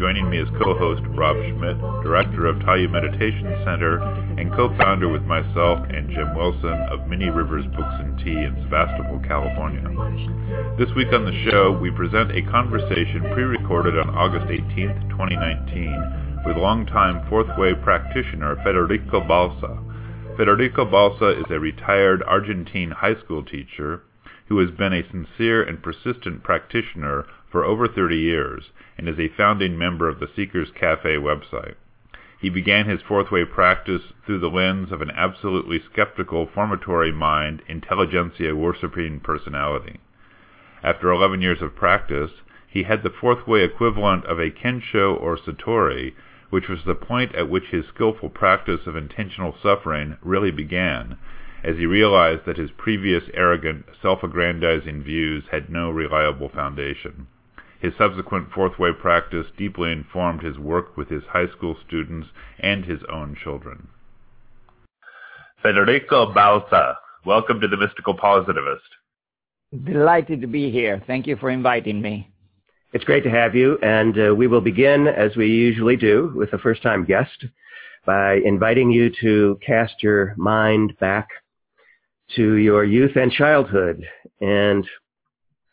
Joining me as co-host Rob Schmidt, director of Tayu Meditation Center and co-founder with myself and Jim Wilson of Many Rivers Books and Tea in Sebastopol, California. This week on the show, we present a conversation pre-recorded on August 18, 2019 with longtime Fourth Way practitioner Federico Balsa. Federico Balsa is a retired Argentine high school teacher who has been a sincere and persistent practitioner for over 30 years and is a founding member of the Seekers Cafe website. He began his Fourth Way practice through the lens of an absolutely skeptical formatory mind intelligentsia worshipping personality. After 11 years of practice, he had the Fourth Way equivalent of a Kensho or Satori which was the point at which his skillful practice of intentional suffering really began, as he realized that his previous arrogant, self-aggrandizing views had no reliable foundation. His subsequent Fourth Way practice deeply informed his work with his high school students and his own children. Federico Balsa, welcome to the Mystical Positivist. Delighted to be here. Thank you for inviting me. It's great to have you, and uh, we will begin, as we usually do, with a first-time guest by inviting you to cast your mind back to your youth and childhood. And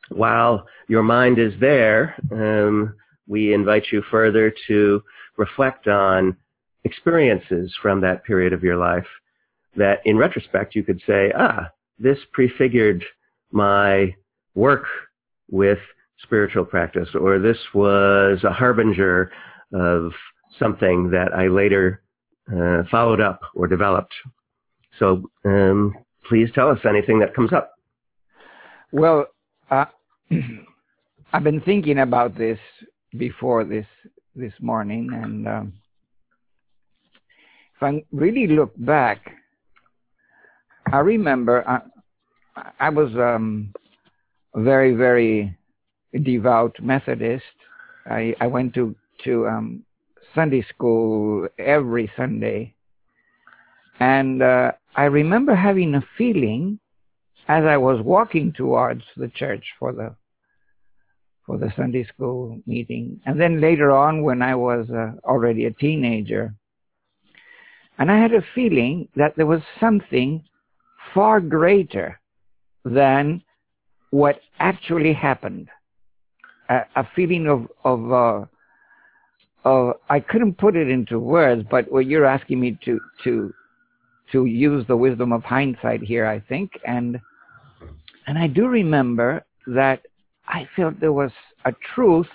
while your mind is there, um, we invite you further to reflect on experiences from that period of your life that in retrospect you could say, ah, this prefigured my work with spiritual practice, or this was a harbinger of something that I later uh, followed up or developed. So um, please tell us anything that comes up. Well, uh, I've been thinking about this before this this morning, and um, if I really look back, I remember I, I was um, very very devout Methodist. I, I went to to um, Sunday school every Sunday, and uh, I remember having a feeling as I was walking towards the church for the for the Sunday school meeting, and then later on when I was uh, already a teenager, and I had a feeling that there was something far greater than what actually happened. A, a feeling of of uh, of I couldn't put it into words, but what you're asking me to to to use the wisdom of hindsight here, I think, and and I do remember that I felt there was a truth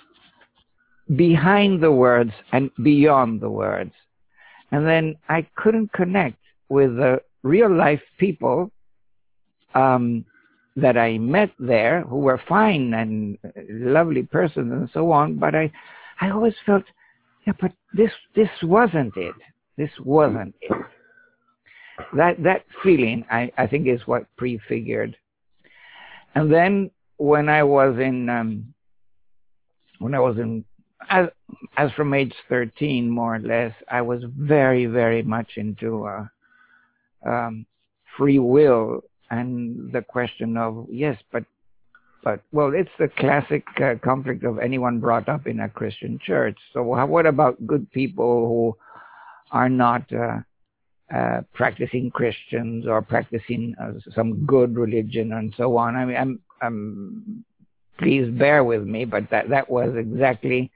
behind the words and beyond the words, and then I couldn't connect with the real life people um, that I met there who were fine and lovely persons and so on, but I, I always felt, yeah, but this, this wasn't it. This wasn't it. That, that feeling, I, I think is what prefigured. And then when I was in, um, when I was in, as, as from age 13, more or less, I was very, very much into, uh, um, free will and the question of yes, but but well, it's the classic uh, conflict of anyone brought up in a Christian church. So how, what about good people who are not uh, uh, practicing Christians or practicing uh, some good religion and so on? I mean, I'm, I'm please bear with me, but that that was exactly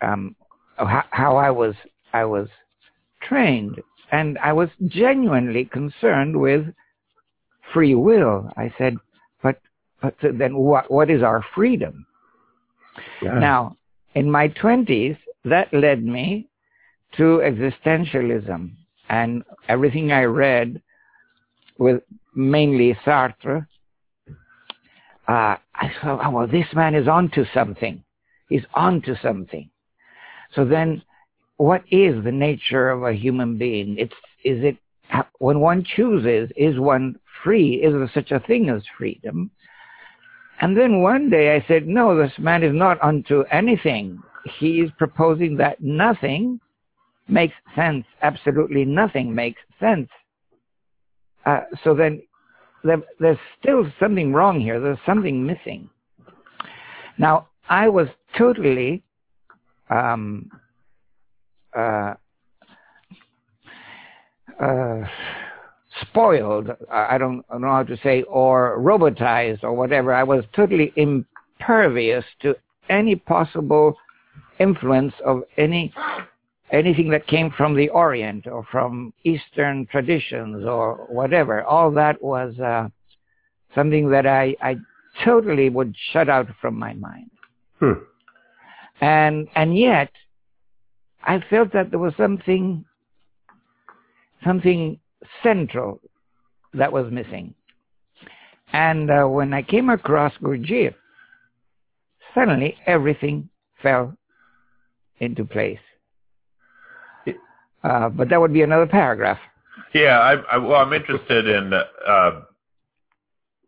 um, how, how I was I was trained, and I was genuinely concerned with free will. I said, but but then what what is our freedom? Yeah. Now, in my twenties, that led me to existentialism and everything I read with mainly Sartre. Uh, I thought, oh, well, this man is onto something. He's onto something. So then what is the nature of a human being? It's is it when one chooses, is one free? Is there such a thing as freedom? And then one day I said, no, this man is not onto anything. He is proposing that nothing makes sense. Absolutely nothing makes sense. Uh, so then there, there's still something wrong here. There's something missing. Now, I was totally um, uh, uh, spoiled, I don't know how to say, or robotized or whatever. I was totally impervious to any possible influence of any anything that came from the Orient or from Eastern traditions or whatever. All that was uh, something that I, I totally would shut out from my mind. Hmm. And and yet, I felt that there was something something central that was missing. And uh, when I came across Gurdjieff, suddenly everything fell into place. Uh, but that would be another paragraph. Yeah, I, I, well, I'm interested in uh,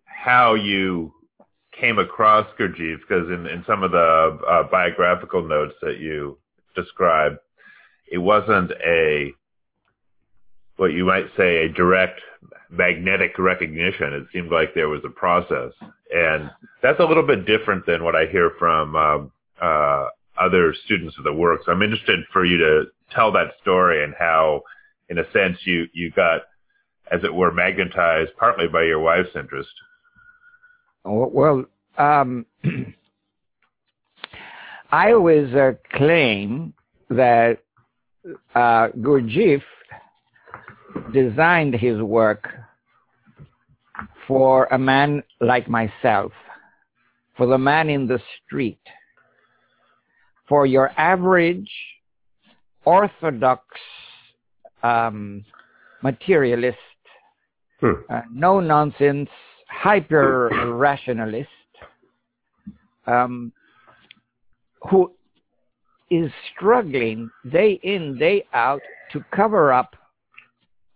how you came across Gurdjieff because in, in some of the uh, biographical notes that you described, it wasn't a what you might say a direct magnetic recognition. It seemed like there was a process, and that's a little bit different than what I hear from um, uh, other students of the work. So I'm interested for you to tell that story and how, in a sense, you you got, as it were, magnetized partly by your wife's interest. Well, um, I always uh, claim that uh, Gurdjieff designed his work for a man like myself, for the man in the street, for your average orthodox um, materialist, Hmm. uh, no nonsense, hyper rationalist, um, who is struggling day in, day out to cover up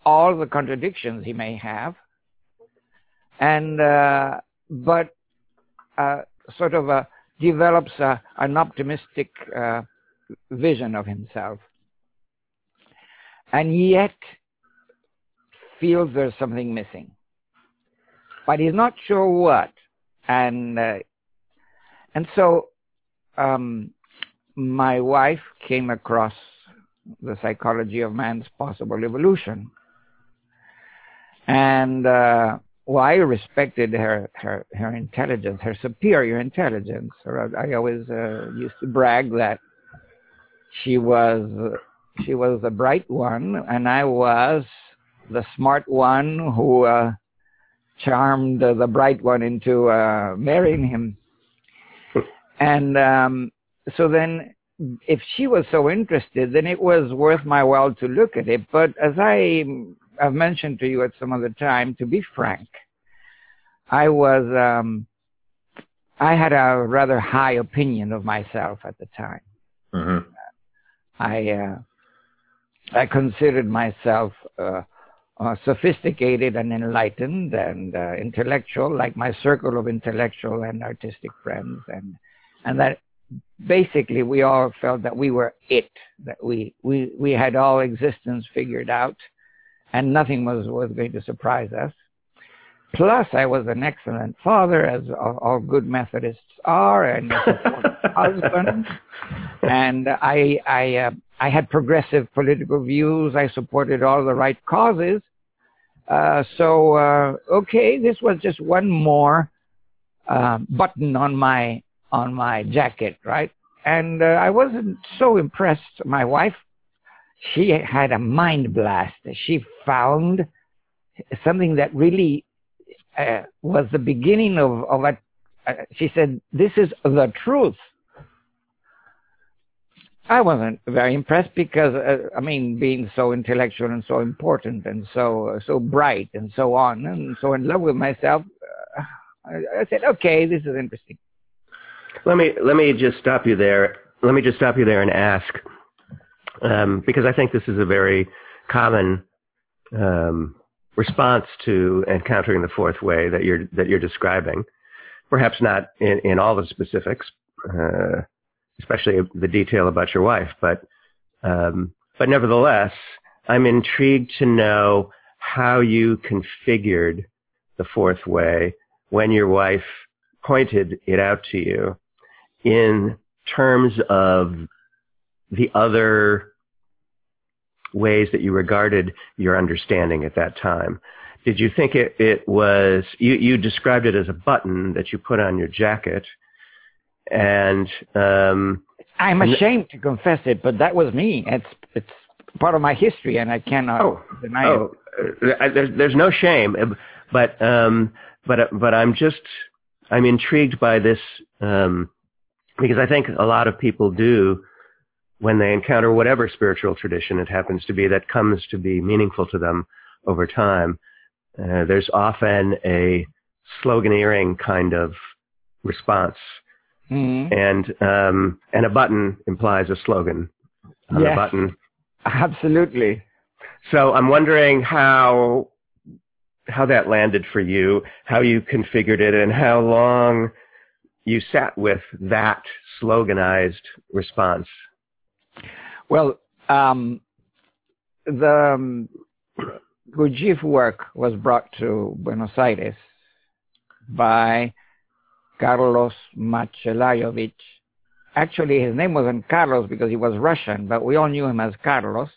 all the contradictions he may have, and uh, but uh, sort of uh, develops a, an optimistic uh, vision of himself, and yet feels there's something missing, but he's not sure what, and uh, and so um, my wife came across the psychology of man's possible evolution. And uh, well, I respected her, her her intelligence, her superior intelligence. I always uh, used to brag that she was she was the bright one, and I was the smart one who uh, charmed the bright one into uh, marrying him. and um, so then, if she was so interested, then it was worth my while to look at it. But as I I've mentioned to you at some other time, to be frank, I was, um, I had a rather high opinion of myself at the time. Mm-hmm. I, uh, I considered myself uh, uh, sophisticated and enlightened and uh, intellectual, like my circle of intellectual and artistic friends, and and that basically we all felt that we were it, that we we we had all existence figured out, and nothing was, was going to surprise us. Plus, I was an excellent father, as all, all good Methodists are, and a husband. And I, I, uh, I had progressive political views. I supported all the right causes. Uh, so, uh, okay, this was just one more uh, button on my on my jacket, right? And uh, I wasn't so impressed. My wife she had a mind blast. She found something that really uh, was the beginning of, of a, uh, she said, this is the truth. I wasn't very impressed because, uh, I mean, being so intellectual and so important and so so bright and so on and so in love with myself, uh, I, I said, okay, this is interesting. Let me let me just stop you there. Let me just stop you there and ask um, because I think this is a very common um, response to encountering the fourth way that you're that you're describing. Perhaps not in, in all the specifics, uh, especially the detail about your wife, but um, but nevertheless, I'm intrigued to know how you configured the fourth way when your wife pointed it out to you in terms of the other ways that you regarded your understanding at that time. Did you think it, it was, you, you described it as a button that you put on your jacket and, um, I'm ashamed to confess it, but that was me. It's, it's part of my history and I cannot oh, deny oh, it. Uh, there's, there's no shame, but, um, but, but I'm just, I'm intrigued by this, um, because I think a lot of people do when they encounter whatever spiritual tradition it happens to be that comes to be meaningful to them over time. Uh, there's often a sloganeering kind of response. Mhm. And um, and a button implies a slogan on Yes. the button. Absolutely. So I'm wondering how how that landed for you, how you configured it, and how long you sat with that sloganized response. Well, um, the um, Gurdjieff work was brought to Buenos Aires by Carlos Machelayovich. Actually, his name wasn't Carlos because he was Russian, but we all knew him as Carlos.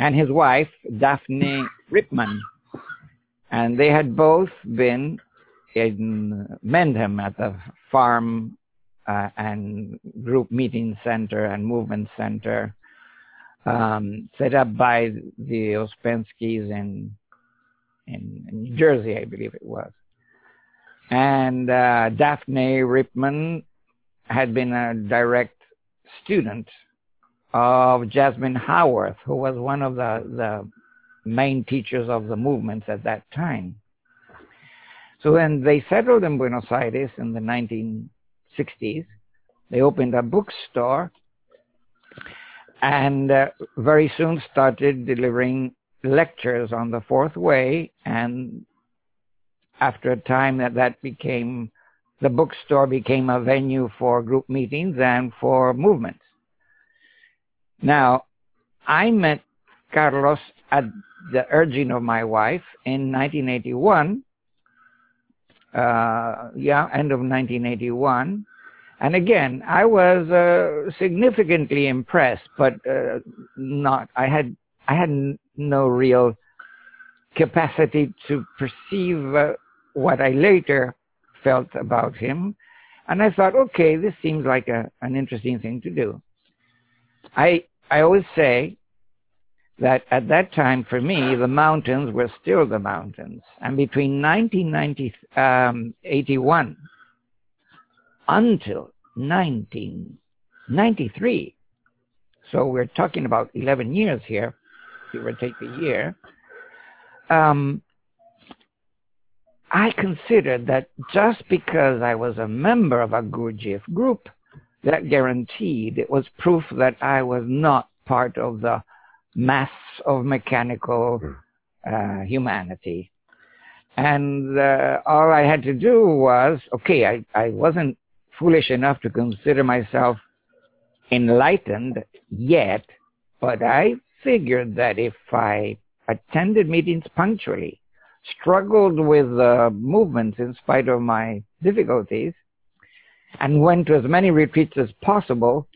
And his wife, Daphne Ripman. And they had both been in Mendham at the farm uh, and group meeting center and movement center um, set up by the Ouspenskys in, in in New Jersey, I believe it was. And uh, Daphne Ripman had been a direct student of Jessmin Howarth, who was one of the, the main teachers of the movements at that time. So when they settled in Buenos Aires in the 1960s, they opened a bookstore and uh, very soon started delivering lectures on the fourth way and after a time that that became the bookstore became a venue for group meetings and for movements now i met carlos at the urging of my wife in 1981 uh yeah end of 1981 and again, I was uh, significantly impressed, but uh, not. I had I had no real capacity to perceive uh, what I later felt about him, and I thought, okay, this seems like a, an interesting thing to do. I I always say that at that time, for me, the mountains were still the mountains, and between 1981 until 1993. So we're talking about 11 years here, give or take a year. Um, I considered that just because I was a member of a Gurdjieff group, that guaranteed it was proof that I was not part of the mass of mechanical uh, humanity. And uh, all I had to do was, okay, I, I wasn't foolish enough to consider myself enlightened yet, but I figured that if I attended meetings punctually, struggled with uh, movements in spite of my difficulties, and went to as many retreats as possible,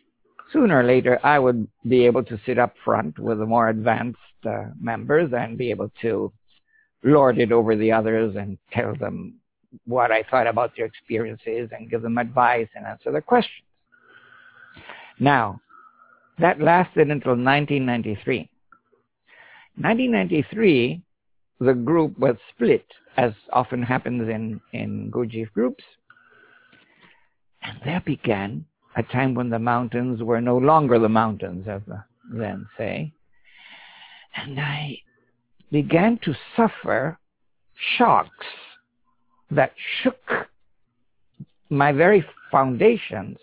sooner or later I would be able to sit up front with the more advanced uh, members and be able to lord it over the others and tell them what I thought about their experiences and give them advice and answer their questions. Now, that lasted until 1993. 1993, the group was split, as often happens in, in Gurdjieff groups. And there began a time when the mountains were no longer the mountains, as the then say. And I began to suffer shocks that shook my very foundations.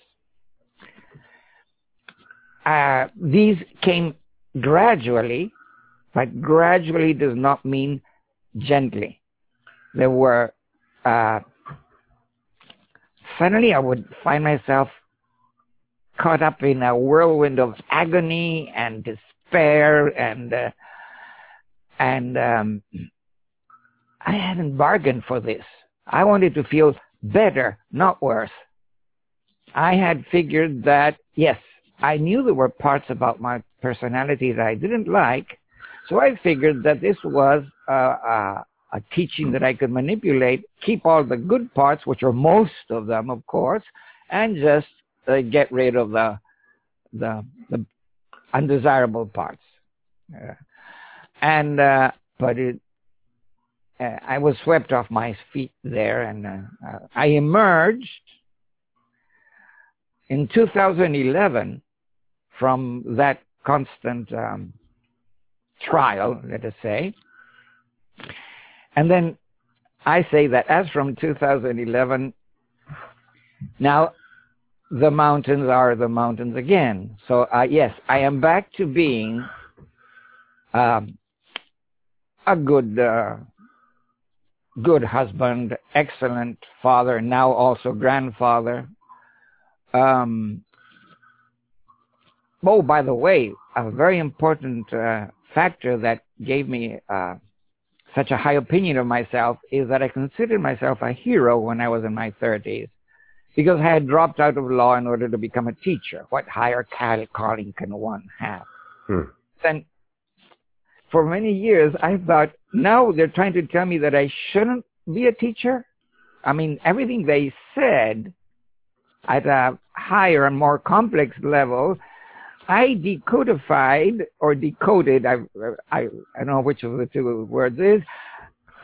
uh, these came gradually, but gradually does not mean gently. There were, uh, suddenly I would find myself caught up in a whirlwind of agony and despair and, uh, and, um, I hadn't bargained for this. I wanted to feel better, not worse. I had figured that, yes, I knew there were parts about my personality that I didn't like, so I figured that this was uh, uh, a teaching that I could manipulate, keep all the good parts, which are most of them, of course, and just uh, get rid of the, the, the undesirable parts. Uh, and uh, but it, uh, I was swept off my feet there, and uh, I emerged in 2011 from that constant um, trial, let us say. And then I say that as from 2011, now the mountains are the mountains again. So uh, yes, I am back to being um, a good, uh, good husband, excellent father, now also grandfather. Um, oh, by the way, a very important uh, factor that gave me uh, such a high opinion of myself is that I considered myself a hero when I was in my 30s because I had dropped out of law in order to become a teacher. What higher calling can one have? Hmm. Then, for many years, I thought, now they're trying to tell me that I shouldn't be a teacher. I mean, everything they said at a higher and more complex level I decodified or decoded, I, I, I don't know which of the two words is,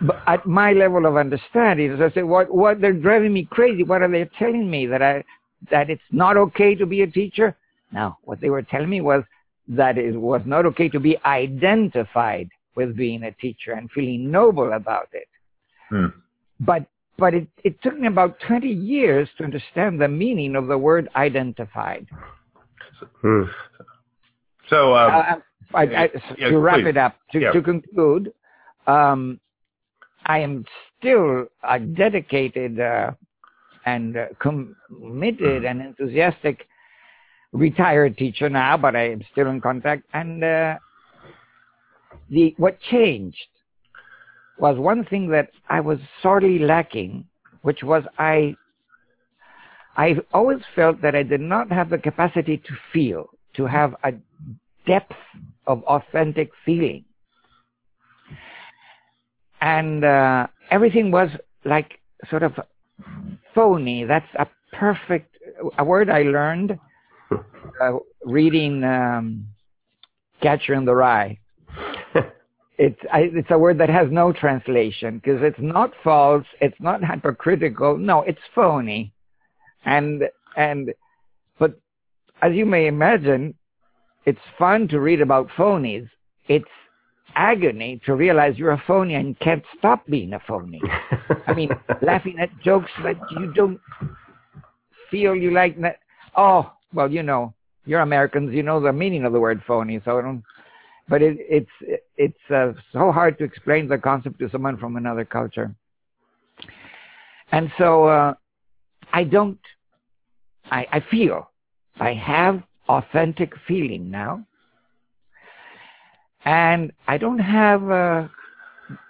but at my level of understanding, as I said, what, what, they're driving me crazy. What are they telling me? That I, that it's not okay to be a teacher? No, what they were telling me was that it was not okay to be identified with being a teacher and feeling noble about it. Hmm. But, but it, it took me about 20 years to understand the meaning of the word identified. Hmm. So, um, uh, I, I, yes, to wrap please. it up, to, yeah. to conclude, um, I am still a dedicated uh, and uh, committed and enthusiastic retired teacher now, but I am still in contact. And uh, the what changed was one thing that I was sorely lacking, which was I I always felt that I did not have the capacity to feel, to have a depth of authentic feeling. And uh, everything was like sort of phony. That's a perfect, a word I learned uh, reading um, Catcher in the Rye. it's I, it's a word that has no translation because it's not false, it's not hypocritical. No, it's phony. And, and, as you may imagine, it's fun to read about phonies. It's agony to realize you're a phony and can't stop being a phony. I mean, laughing at jokes that you don't feel you like. Oh, well, you know, you're Americans. You know the meaning of the word phony. So I don't. But it, it's it's uh, so hard to explain the concept to someone from another culture. And so uh, I don't, I, I feel, I have authentic feeling now. And I don't have a,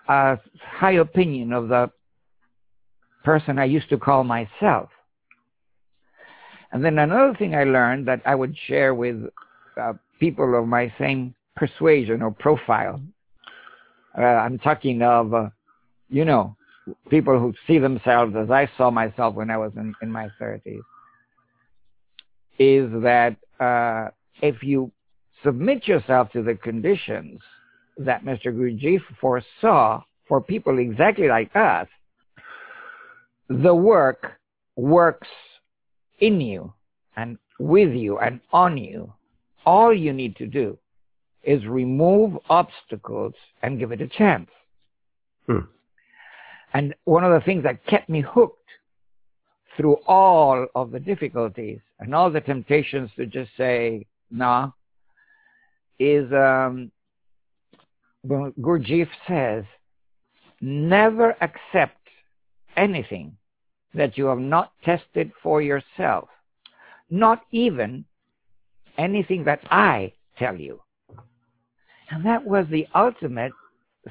a high opinion of the person I used to call myself. And then another thing I learned that I would share with uh, people of my same persuasion or profile. Uh, I'm talking of, uh, you know, people who see themselves as I saw myself when I was in, in my 30s, is that uh, if you submit yourself to the conditions that Mr. Gurdjieff foresaw for people exactly like us, the work works in you and with you and on you. All you need to do is remove obstacles and give it a chance. Hmm. And one of the things that kept me hooked through all of the difficulties and all the temptations to just say, nah is um, Gurdjieff says, never accept anything that you have not tested for yourself, not even anything that I tell you. And that was the ultimate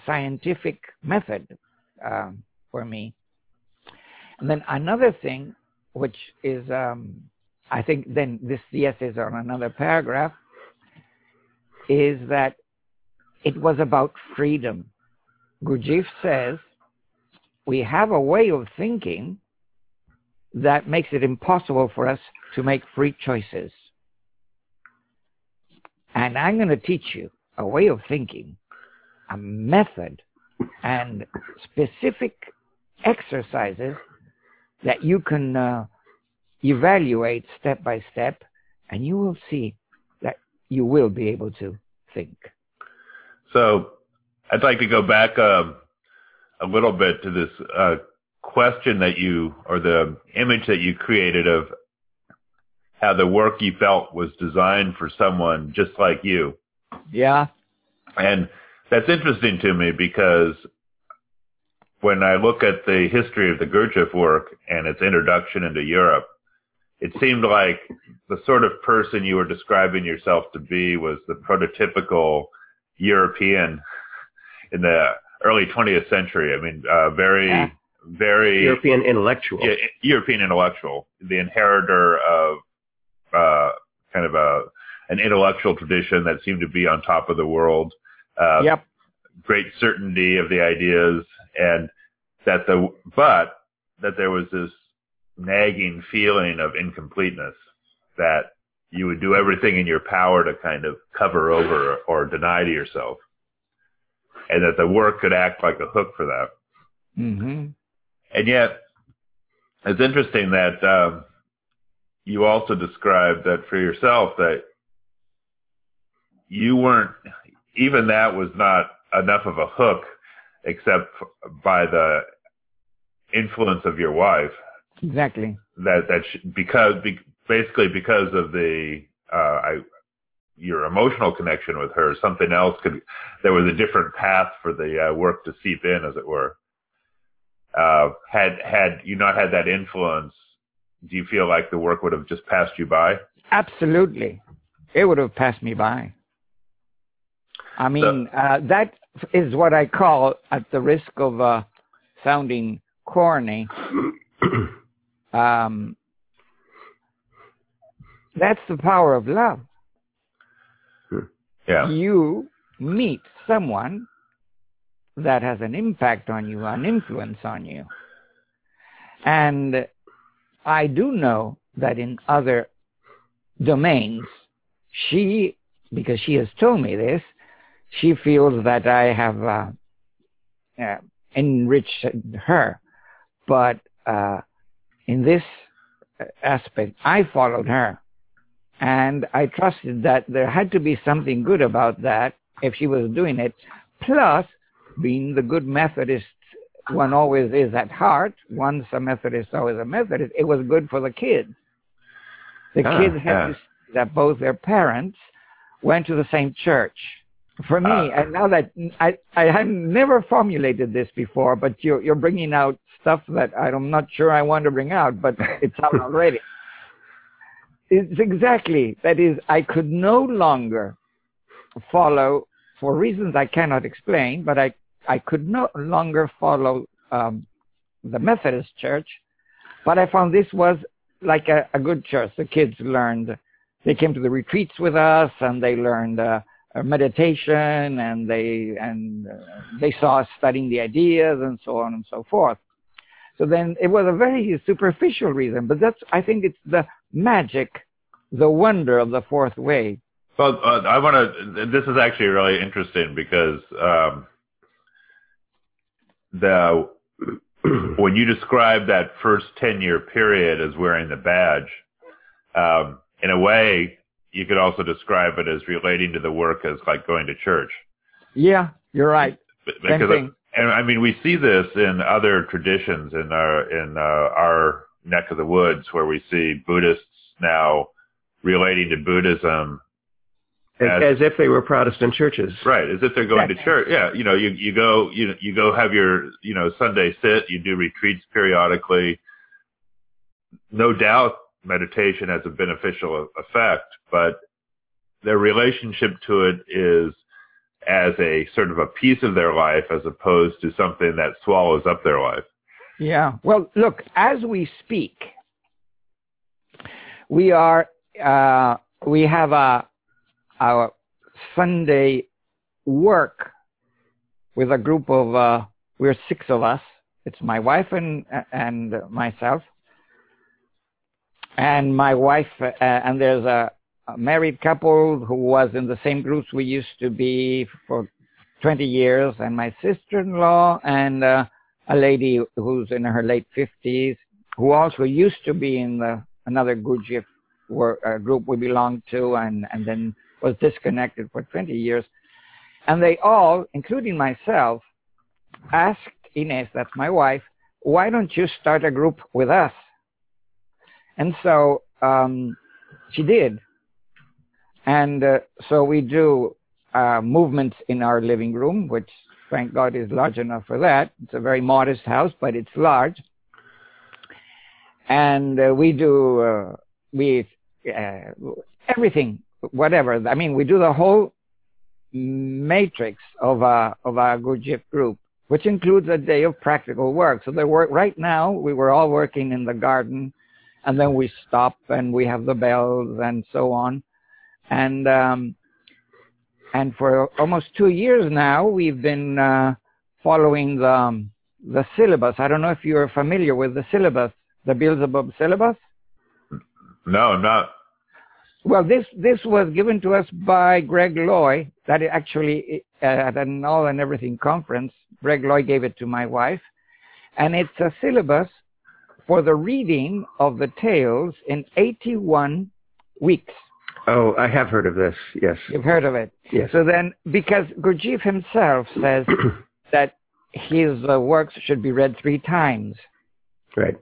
scientific method um, for me. And then another thing, which is, um, I think then this yes is on another paragraph, is that it was about freedom. Gurdjieff says we have a way of thinking that makes it impossible for us to make free choices. And I'm going to teach you a way of thinking, a method, and specific exercises that you can uh, evaluate step by step, and you will see that you will be able to think. So I'd like to go back um, a little bit to this uh, question that you, or the image that you created of how the work you felt was designed for someone just like you. Yeah. And that's interesting to me because when I look at the history of the Gurdjieff work and its introduction into Europe, it seemed like the sort of person you were describing yourself to be was the prototypical European in the early 20th century. I mean, uh, very, yeah. very European intellectual. Yeah, European intellectual, the inheritor of uh, kind of a an intellectual tradition that seemed to be on top of the world. Uh, yep. Great certainty of the ideas, and that the but that there was this nagging feeling of incompleteness that you would do everything in your power to kind of cover over or deny to yourself. And that the work could act like a hook for that. Mm-hmm. And yet, it's interesting that um, you also described that for yourself that you weren't, even that was not enough of a hook except by the influence of your wife. Exactly. That, that because, basically because of the uh, I, your emotional connection with her, something else could. There was a different path for the uh, work to seep in, as it were. Uh, had had you not had that influence, do you feel like the work would have just passed you by? Absolutely, it would have passed me by. I mean, so, uh, that is what I call, at the risk of uh, sounding corny, um, that's the power of love. Yeah. You meet someone that has an impact on you, an influence on you. And I do know that in other domains, she, because she has told me this, she feels that I have uh, uh, enriched her. But uh, in this aspect, I followed her. And I trusted that there had to be something good about that if she was doing it. Plus, being the good Methodist one always is at heart, once a Methodist, always a Methodist, it was good for the kids. The ah, kids had yeah. to see that both their parents went to the same church. For me, uh, and now that I I had never formulated this before, but you're you're bringing out stuff that I'm not sure I want to bring out, but it's out already. It's exactly that is I could no longer follow for reasons I cannot explain, but I I could no longer follow um, the Methodist Church, but I found this was like a, a good church. The kids learned, they came to the retreats with us, and they learned uh, meditation, and they and uh, they saw us studying the ideas, and so on and so forth. So then it was a very superficial reason, but that's I think it's the magic, the wonder of the fourth way. Well, uh, I want to. This is actually really interesting because um, the when you describe that first ten year period as wearing the badge, um, in a way, you could also describe it as relating to the work as like going to church. Yeah, you're right. Because I, and I mean, we see this in other traditions in our in uh, our neck of the woods, where we see Buddhists now relating to Buddhism as, as, if they were Protestant churches. Right, as if they're going to church. Yeah, you know, you you go you you go have your you know Sunday sit. You do retreats periodically. No doubt, meditation has a beneficial effect, but their relationship to it is as a sort of a piece of their life as opposed to something that swallows up their life. Yeah. Well, look, as we speak, we are uh, we have a our Sunday work with a group of uh, we're six of us. It's my wife and and myself, and my wife uh, and there's a, a married couple who was in the same groups we used to be for 20 years, and my sister-in-law and uh, a lady who's in her late 50s who also used to be in the another Gurdjieff uh, group we belonged to, and and then was disconnected for 20 years. And they all, including myself, asked Ines, that's my wife, why don't you start a group with us? And so um, she did. And uh, so we do uh, movements in our living room, which thank God is large enough for that. It's a very modest house, but it's large. And uh, we do, uh, we, uh, everything whatever. I mean, we do the whole matrix of our, of a Gurdjieff group, which includes a day of practical work. So there were right now we were all working in the garden, and then we stop and we have the bells and so on, and um, and for almost two years now we've been uh, following the um, the syllabus. I don't know if you're familiar with the syllabus, the Beelzebub syllabus. No, I'm not. Well, this this was given to us by Greg Loy. That actually uh, at an All and Everything conference, Greg Loy gave it to my wife, and it's a syllabus for the reading of the tales in 81 weeks. Oh, I have heard of this. Yes, you've heard of it. Yes. So then, because Gurdjieff himself says that his uh, works should be read three times. Right.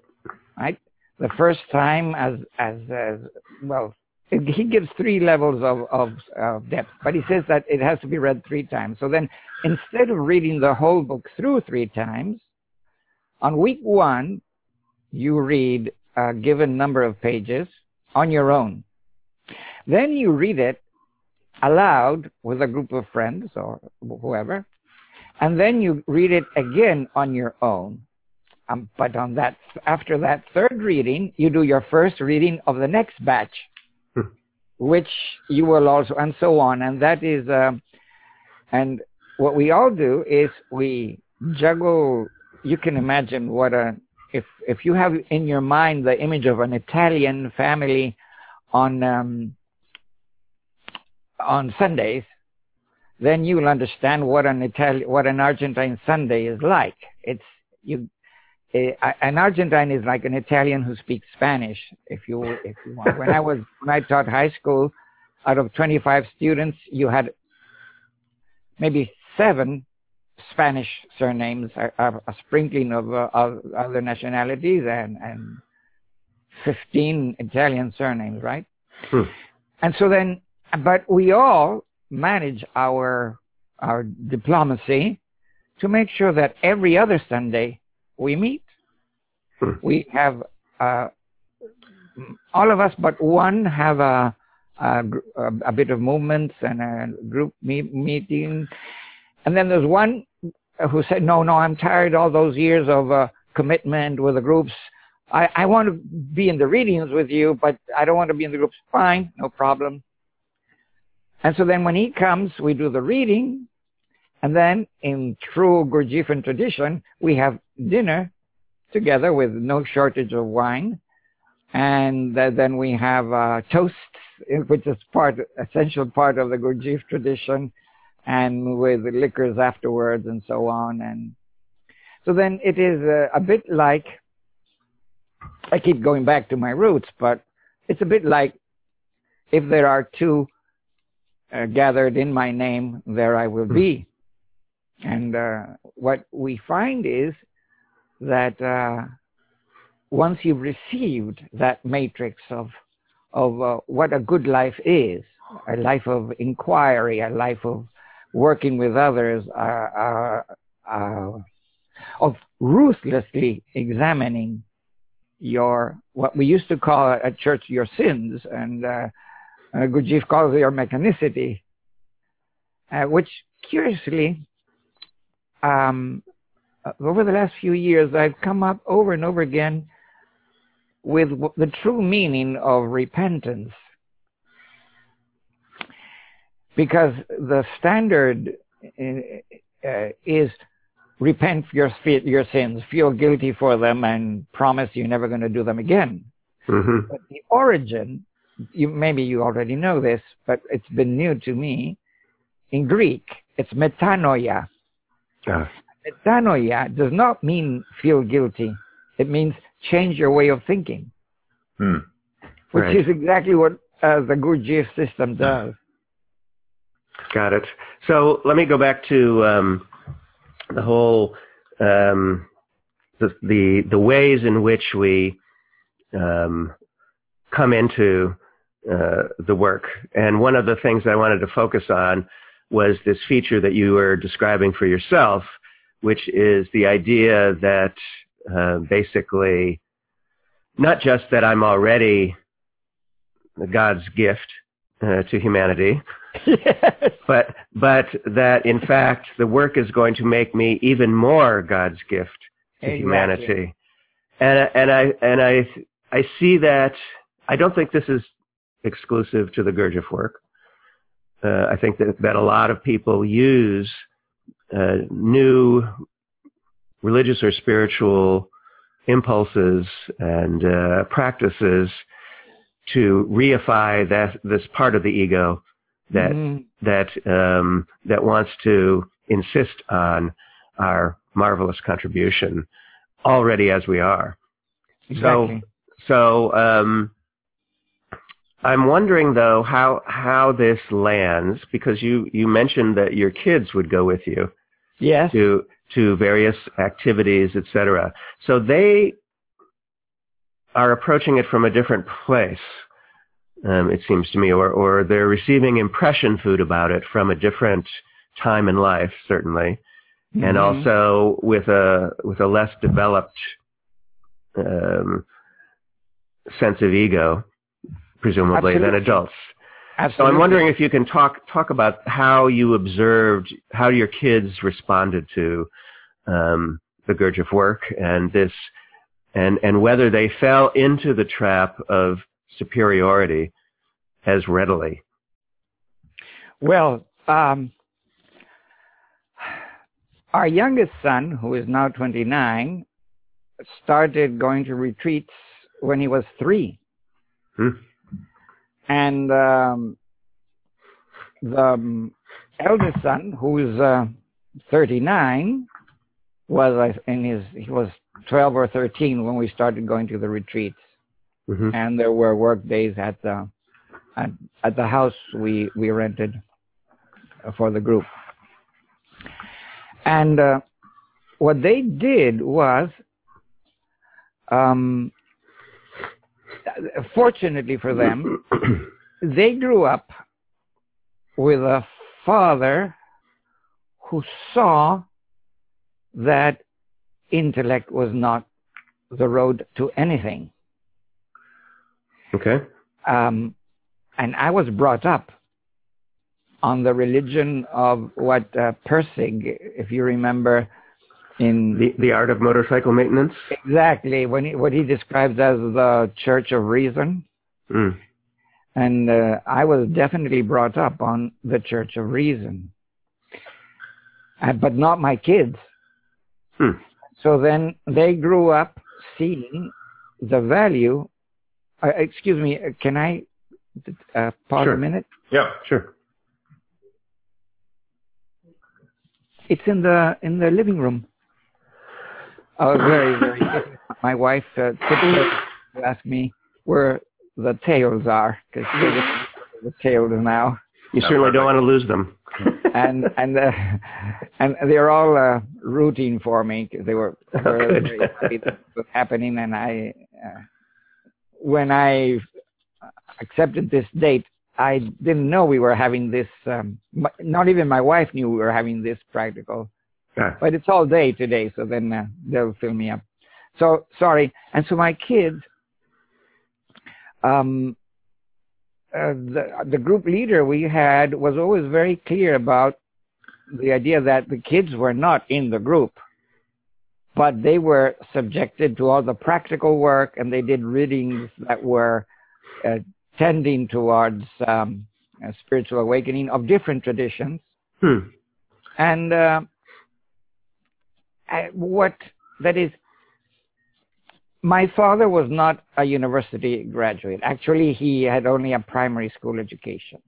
Right. The first time as as as well he gives three levels of, of, of, depth, but he says that it has to be read three times. So then, instead of reading the whole book through three times, on week one, you read a given number of pages on your own. Then you read it aloud with a group of friends or whoever, and then you read it again on your own. Um, but on that, after that third reading, you do your first reading of the next batch which you will also, and so on. And that is, uh, and what we all do is we juggle. You can imagine what a if if you have in your mind the image of an Italian family on um, on Sundays, then you will understand what an Italian what an Argentine Sunday is like. It's you an Argentine is like an Italian who speaks Spanish, if you if you want. When I was when I taught high school, out of 25 students, you had maybe seven Spanish surnames, a, a sprinkling of, uh, of other nationalities, and and 15 Italian surnames, right? Hmm. And so then, but we all manage our our diplomacy to make sure that every other Sunday we meet. Hmm. We have uh, all of us but one have a, a, a bit of movements and a group meet, meeting, and then there's one who said, "No, no, I'm tired all those years of uh, commitment with the groups. I, I want to be in the readings with you, but I don't want to be in the groups. Fine, no problem." And so then when he comes, we do the reading, and then, in true Gurdjieffian tradition, we have dinner together with no shortage of wine. And then we have uh, toasts, which is part, essential part of the Gurdjieff tradition, and with liquors afterwards and so on. And so then it is uh, a bit like, I keep going back to my roots, but it's a bit like if there are two uh, gathered in my name, there I will be. And uh, what we find is that uh, once you've received that matrix of of uh, what a good life is, a life of inquiry, a life of working with others, uh, uh, of ruthlessly examining your what we used to call at church your sins, and uh, uh, Gurdjieff calls it your mechanicity, uh, which curiously, um, over the last few years, I've come up over and over again with the true meaning of repentance. Because the standard uh, is repent your, your sins, feel guilty for them, and promise you're never going to do them again. Mm-hmm. But the origin, you, maybe you already know this, but it's been new to me. In Greek, it's metanoia. Ah. Metanoia does not mean feel guilty. It means change your way of thinking, Hmm. which Right. is exactly what uh, the Gurdjieff system does. Got it. So let me go back to um, the whole um, the, the the ways in which we um, come into uh, the work. And one of the things I wanted to focus on was this feature that you were describing for yourself, which is the idea that uh, basically not just that I'm already God's gift uh, to humanity, yes. but but that in fact the work is going to make me even more God's gift to Exactly. humanity. And and I and I I see that I don't think this is exclusive to the Gurdjieff work. Uh, I think that that a lot of people use uh, new religious or spiritual impulses and uh, practices to reify that this part of the ego that Mhm. that um, that wants to insist on our marvelous contribution already as we are. exactly. So um, I'm wondering though how how this lands because you you mentioned that your kids would go with you yes. to to various activities, etc. So they are approaching it from a different place. Um, it seems to me, or or they're receiving impression food about it from a different time in life, certainly, and Mhm. also with a with a less developed um, sense of ego, presumably than Absolutely. adults. So I'm wondering if you can talk talk about how you observed how your kids responded to um, the Gurdjieff work and this, and and whether they fell into the trap of superiority as readily. Well, um, our youngest son, who is now 29, started going to retreats when he was three. Hmm. And um, the eldest son, who is uh, 39, was uh, in his he was 12 or 13 when we started going to the retreats hmm and there were work days at the at, at the house we we rented for the group. And uh, what they did was, um, fortunately for them, they grew up with a father who saw that intellect was not the road to anything. Okay. um, and I was brought up on the religion of what uh, Pirsig, if you remember, in The the art of motorcycle maintenance. exactly when he, what he describes as the Church of Reason, Mm. and uh, I was definitely brought up on the Church of Reason, uh, but not my kids. Hmm. So then they grew up seeing the value. Uh, excuse me, uh, can I uh, pause Sure. a minute? Yeah. Sure. It's in the in the living room. Oh, very very. good. My wife uh, typically me where the tails are because the tails now, You certainly don't want to lose them. And and uh, and they're all uh, rooting for me they were very, Good. very happy that was happening, and I uh, when I accepted this date, I didn't know we were having this. Um, not even my wife knew we were having this practical. Ah. But it's all day today, so then uh, they'll fill me up. So sorry. And so my kids, um, the the group leader we had was always very clear about the idea that the kids were not in the group, but they were subjected to all the practical work, and they did readings that were uh, tending towards um, a spiritual awakening of different traditions. Hmm. And uh, I- what that is, my father was not a university graduate. Actually, he had only a primary school education.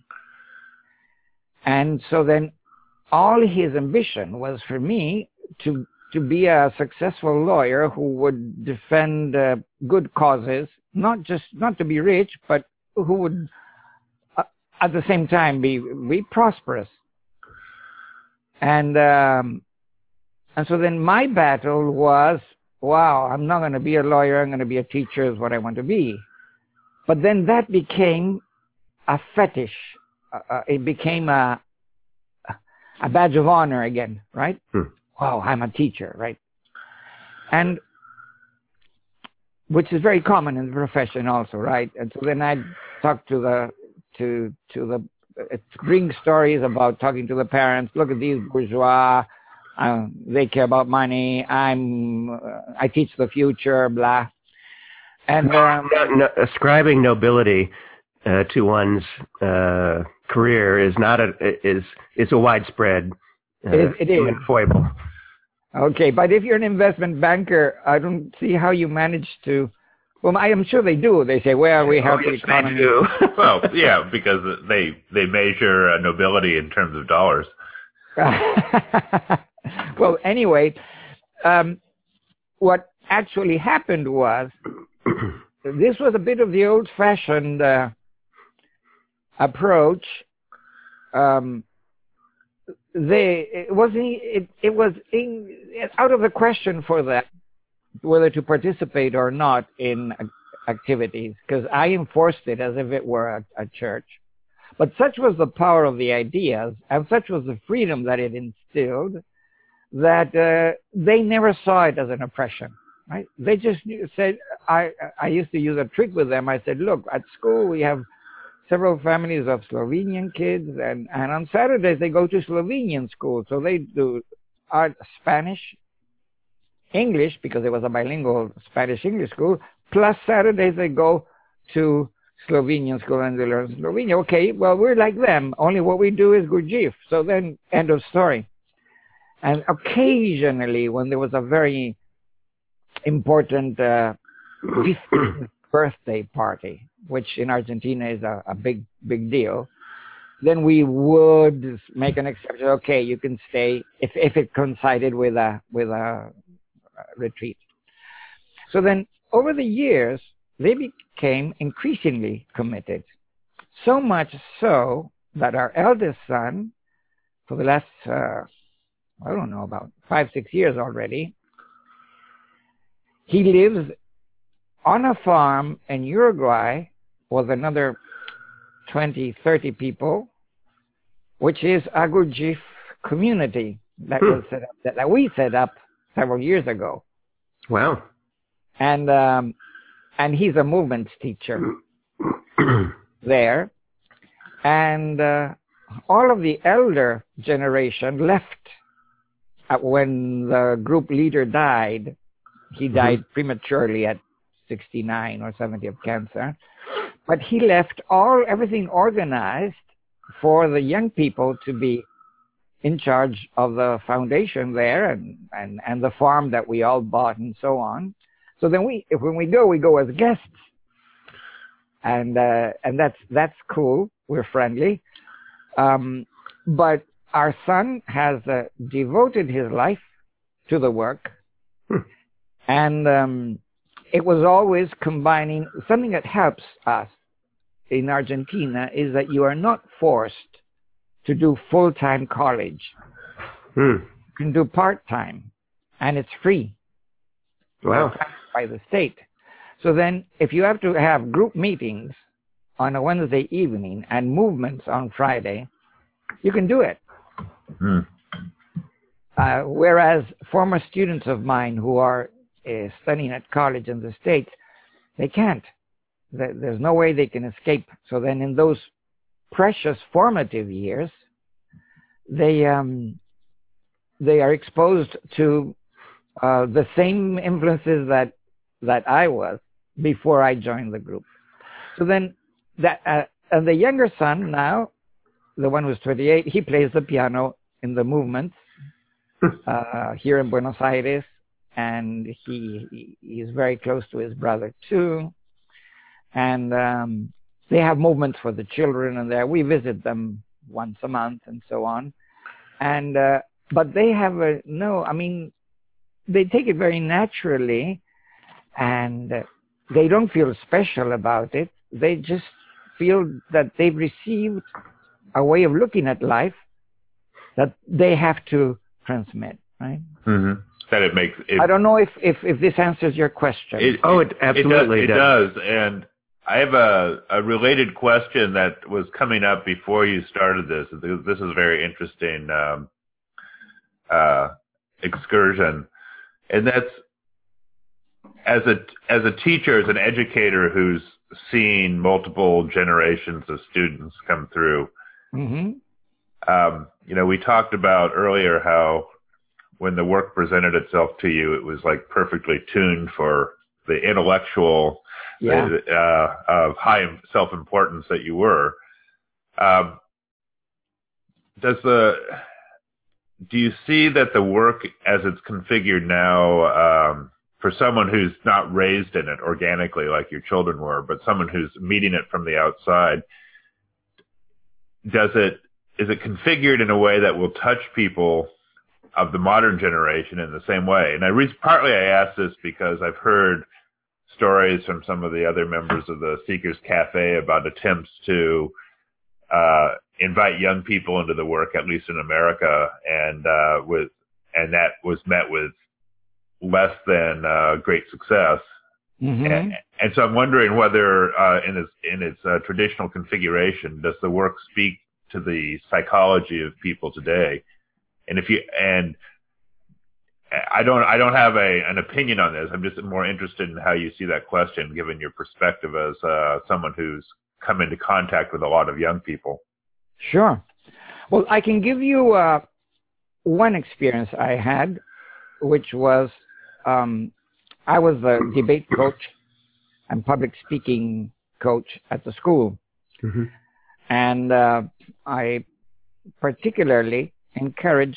And so then all his ambition was for me to to be a successful lawyer who would defend uh, good causes, not just not to be rich, but who would uh, at the same time be be prosperous. And um, and so then my battle was, wow, I'm not going to be a lawyer. I'm going to be a teacher is what I want to be. But then that became a fetish. Uh, uh, it became a a badge of honor again, right? Hmm. Wow, I'm a teacher, right? And which is very common in the profession also, right? And so then I'd talk to the to to the uh, bring stories about talking to the parents. Look at these bourgeois. Uh, they care about money. I'm uh, I teach the future, blah. And um, No- no- ascribing nobility uh, to one's uh, career is not a is is a widespread uh, It is- it is. human foible. Okay, but if you're an investment banker, I don't see how you manage to. Well, I am sure they do. They say, "Well, we help Oh, the yes, they do. well, yeah, because they they measure uh, nobility in terms of dollars. well, anyway, um, what actually happened was this was a bit of the old-fashioned uh, approach. Um, they it wasn't it, it was in, out of the question for them whether to participate or not in activities because I enforced it as if it were a, a church. But such was the power of the ideas and such was the freedom that it instilled that uh, they never saw it as an oppression. Right? They just knew, said, I, I used to use a trick with them. I said, look, at school we have several families of Slovenian kids and, and on Saturdays they go to Slovenian school. So they do art, Spanish, English, because it was a bilingual Spanish-English school, plus Saturdays they go to Slovenian school and they learn Slovenian. Okay, well, we're like them, only what we do is Gurdjieff. So then, end of story. And occasionally, when there was a very important uh, 15th birthday party, which in Argentina is a, a big, big deal, then we would make an exception. Okay, you can stay if, if it coincided with a, with a retreat. So then, over the years, they became increasingly committed. So much so that our eldest son, for the last, uh, I don't know, about five, six years already, he lives on a farm in Uruguay with another 20, 30 people, which is a Gurdjieff community that Hmm. was set up, that, that we set up several years ago. wow. And, um, and he's a movements teacher there. And uh, all of the elder generation left when the group leader died. He died prematurely at 69 or 70 of cancer. But he left all everything organized for the young people to be in charge of the foundation there and, and, and the farm that we all bought and so on. So then we, if when we go, we go as guests, and uh, and that's that's cool. We're friendly, um, but our son has uh, devoted his life to the work, Hmm. and um, it was always combining something that helps us in Argentina is that you are not forced to do full time college. Hmm. You can do part time, and it's free Wow. by the state. So then, if you have to have group meetings on a Wednesday evening and movements on Friday, you can do it. Hmm. Uh, whereas former students of mine who are uh, studying at college in the States, they can't. There's no way they can escape. So then in those precious formative years, they, um, they are exposed to uh, the same influences that, that I was before I joined the group. So then that, uh, and the younger son now, the one who's 28, he plays the piano in the movement uh, here in Buenos Aires, and he he's very close to his brother too. And um, they have movements for the children, and there we visit them once a month and so on. And uh, but they have a no, I mean, they take it very naturally, and they don't feel special about it. They just feel that they've received a way of looking at life that they have to transmit, right? hmm That it makes it, I don't know if, if, if this answers your question. It, Oh, it absolutely it does. It does. And I have a, a related question that was coming up before you started this. This is a very interesting um, uh, excursion, and that's as a as a teacher, as an educator who's seen multiple generations of students come through. Mm-hmm. Um, you know, we talked about earlier how when the work presented itself to you, it was like perfectly tuned for the intellectual Yeah. uh, of high self-importance that you were. Um, does the do you see that the work as it's configured now um, for someone who's not raised in it organically like your children were, but someone who's meeting it from the outside, does it is it configured in a way that will touch people of the modern generation in the same way? And I re- partly I ask this because I've heard stories from some of the other members of the Seekers Cafe about attempts to uh, invite young people into the work, at least in America, and uh, with and that was met with less than uh, great success. hmm And, and so I'm wondering whether, uh, in its in its uh, traditional configuration, does the work speak to the psychology of people today? And if you and I don't I don't have a an opinion on this. I'm just more interested in how you see that question, given your perspective as uh, someone who's come into contact with a lot of young people. Sure. Well, I can give you uh, one experience I had, which was um, I was a debate coach and public speaking coach at the school, hmm and uh, I particularly encourage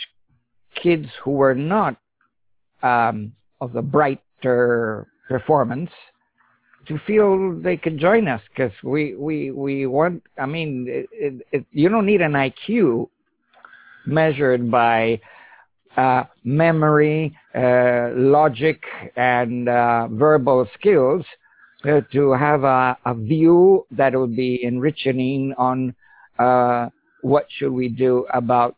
kids who were not um, of the brighter performance to feel they could join us because we, we, we want, I mean, it, it, it, you don't need an IQ measured by uh, memory, uh, logic, and uh, verbal skills uh, to have a, a view that would be enriching on uh, what should we do about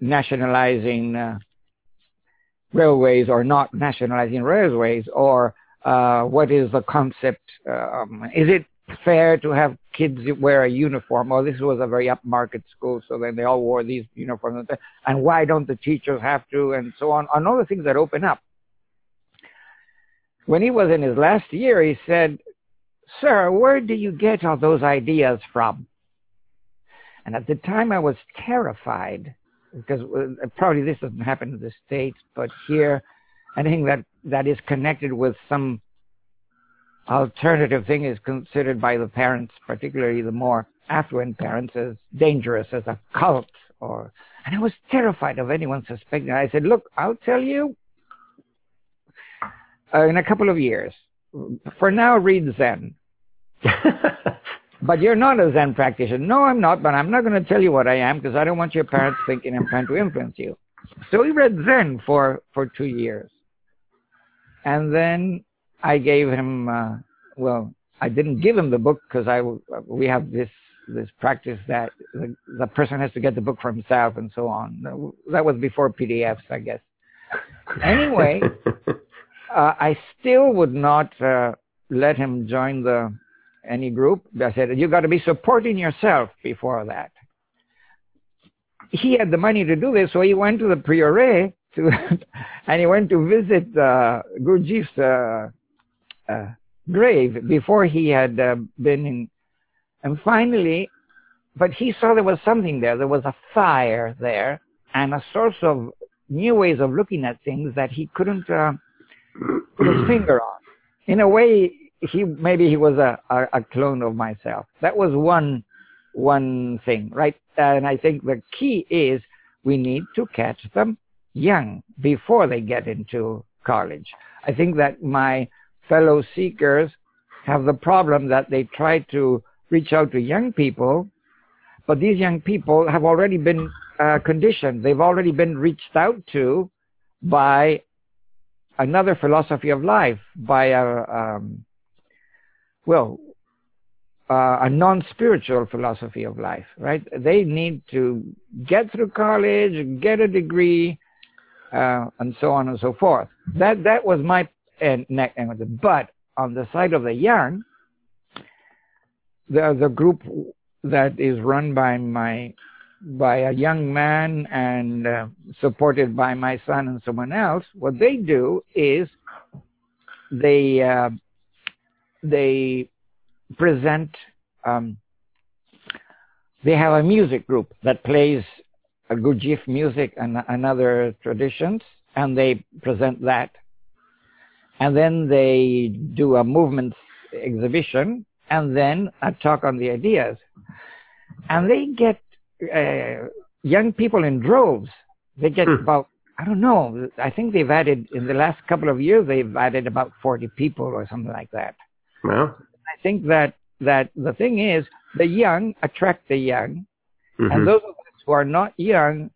nationalizing uh, railways or not nationalizing railways or uh, what is the concept? Um, is it fair to have kids wear a uniform? Well, this was a very upmarket school, so then they all wore these uniforms. And why don't the teachers have to? And so on. And all the things that open up. When he was in his last year, he said, Sir, where do you get all those ideas from? And at the time, I was terrified because uh, probably this doesn't happen in the States, but here, anything that, that is connected with some alternative thing is considered by the parents, particularly the more affluent parents, as dangerous, as a cult. Or, and I was terrified of anyone suspecting. I said, look, I'll tell you uh, in a couple of years. For now, read Zen. But you're not a Zen practitioner. No, I'm not, but I'm not going to tell you what I am because I don't want your parents thinking I'm trying to influence you. So he read Zen for, for two years. And then I gave him, uh, well, I didn't give him the book because I, we have this, this practice that the, the person has to get the book for himself and so on. That was before PDFs, I guess. Anyway, uh, I still would not uh, let him join the any group. I said, you got to be supporting yourself before that. He had the money to do this, so he went to the prieuré to, and he went to visit uh, Gurdjieff's uh, uh, grave before he had uh, been in. And finally, but he saw there was something there. There was a fire there and a source of new ways of looking at things that he couldn't uh, put his finger on. In a way, he maybe he was a, a, a clone of myself. That was one one thing, right? And I think the key is we need to catch them young before they get into college. I think that my fellow seekers have the problem that they try to reach out to young people, but these young people have already been uh, conditioned. They've already been reached out to by another philosophy of life, by a, um, well, uh, a non-spiritual philosophy of life, right? They need to get through college, get a degree, uh, and so on and so forth. That that was my and but on the side of the young, the the group that is run by my by a young man and uh, supported by my son and someone else, what they do is they uh, they present. Um, they have a music group that plays a Gurdjieff music and, and other traditions, and they present that. And then they do a movement exhibition, and then a talk on the ideas. And they get uh, young people in droves. They get hmm. about, I don't know, I think they've added, in the last couple of years, they've added about 40 people or something like that. Well, I think that, that the thing is, the young attract the young, mm-hmm. and those of us who are not young,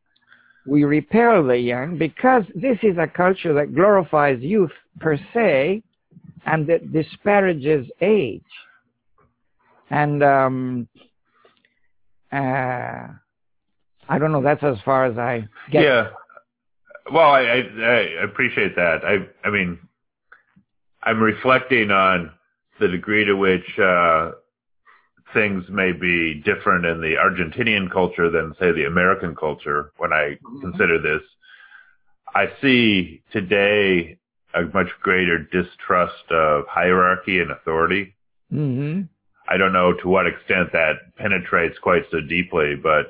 we repel the young because this is a culture that glorifies youth per se and that disparages age. And um, uh, I don't know. That's as far as I get. Yeah. Well, I, I, I appreciate that. I I mean, I'm reflecting on the degree to which uh, things may be different in the Argentinian culture than, say, the American culture. When I mm-hmm. consider this, I see today a much greater distrust of hierarchy and authority. Mm-hmm. I don't know to what extent that penetrates quite so deeply, but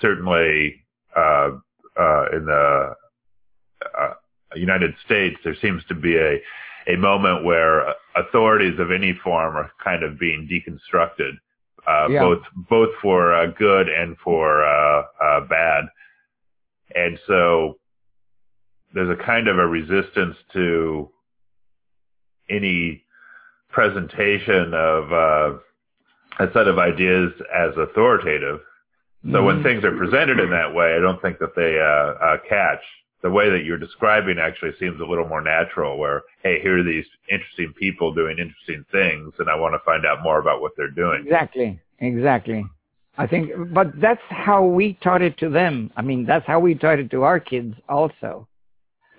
certainly uh, uh, in the uh, United States, there seems to be a a moment where authorities of any form are kind of being deconstructed, uh, yeah. both both for uh, good and for uh, uh, bad, and so there's a kind of a resistance to any presentation of uh, a set of ideas as authoritative. So mm-hmm. when things are presented in that way, I don't think that they uh, uh, catch. The way that you're describing actually seems a little more natural. Where hey, here are these interesting people doing interesting things, and I want to find out more about what they're doing. Exactly, exactly. I think, but that's how we taught it to them. I mean, that's how we taught it to our kids also.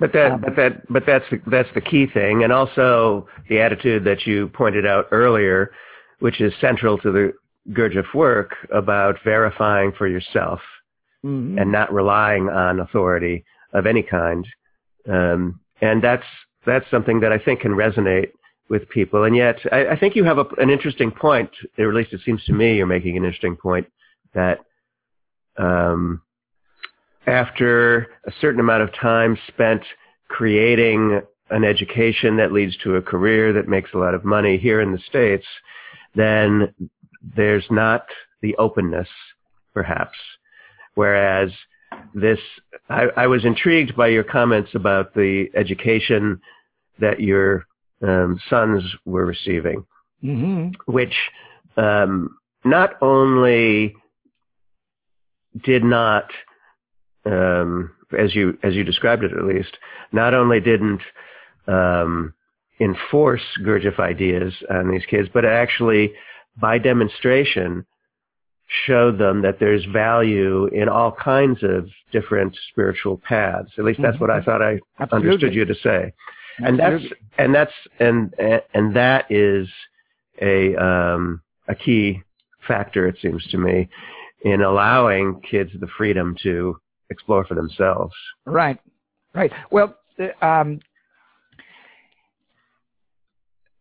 But that, um, but that, but that's the, that's the key thing, and also the attitude that you pointed out earlier, which is central to the Gurdjieff work about verifying for yourself mm-hmm. and not relying on authority of any kind. Um, and that's that's something that I think can resonate with people. And yet, I, I think you have a, an interesting point, or at least it seems to me you're making an interesting point that um, after a certain amount of time spent creating an education that leads to a career that makes a lot of money here in the States, then there's not the openness, perhaps. Whereas this, I, I was intrigued by your comments about the education that your um, sons were receiving, mm-hmm. which um, not only did not um, as you as you described it at least, not only didn't um, enforce Gurdjieff ideas on these kids, but actually, by demonstration, showed them that there's value in all kinds of different spiritual paths. At least that's what I mm-hmm. thought I Absolutely. understood you to say. And that's and that's and and that is a um, a key factor, it seems to me, in allowing kids the freedom to explore for themselves. Right, right. Well, um,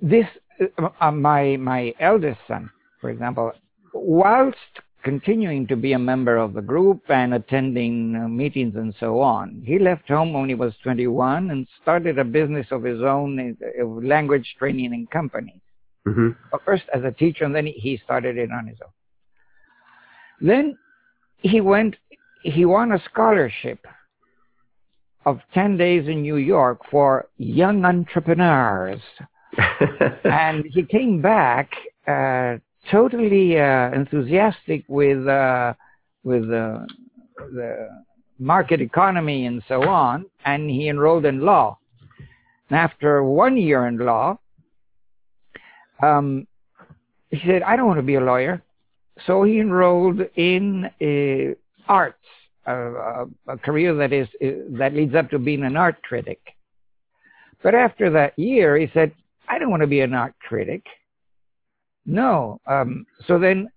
this uh, uh, my my eldest son, for example, whilst continuing to be a member of the group and attending uh, meetings and so on. He left home when he was 21 and started a business of his own, uh, language training and companies. Mm-hmm. First as a teacher, and then he started it on his own. Then he went, he won a scholarship of 10 days in New York for young entrepreneurs. and he came back uh, totally uh, enthusiastic with uh, with uh, the market economy and so on, and he enrolled in law. And after one year in law, um, he said, "I don't want to be a lawyer," so he enrolled in arts, a, a, career that is uh, that leads up to being an art critic. But after that year, he said, "I don't want to be an art critic." No. Um, so then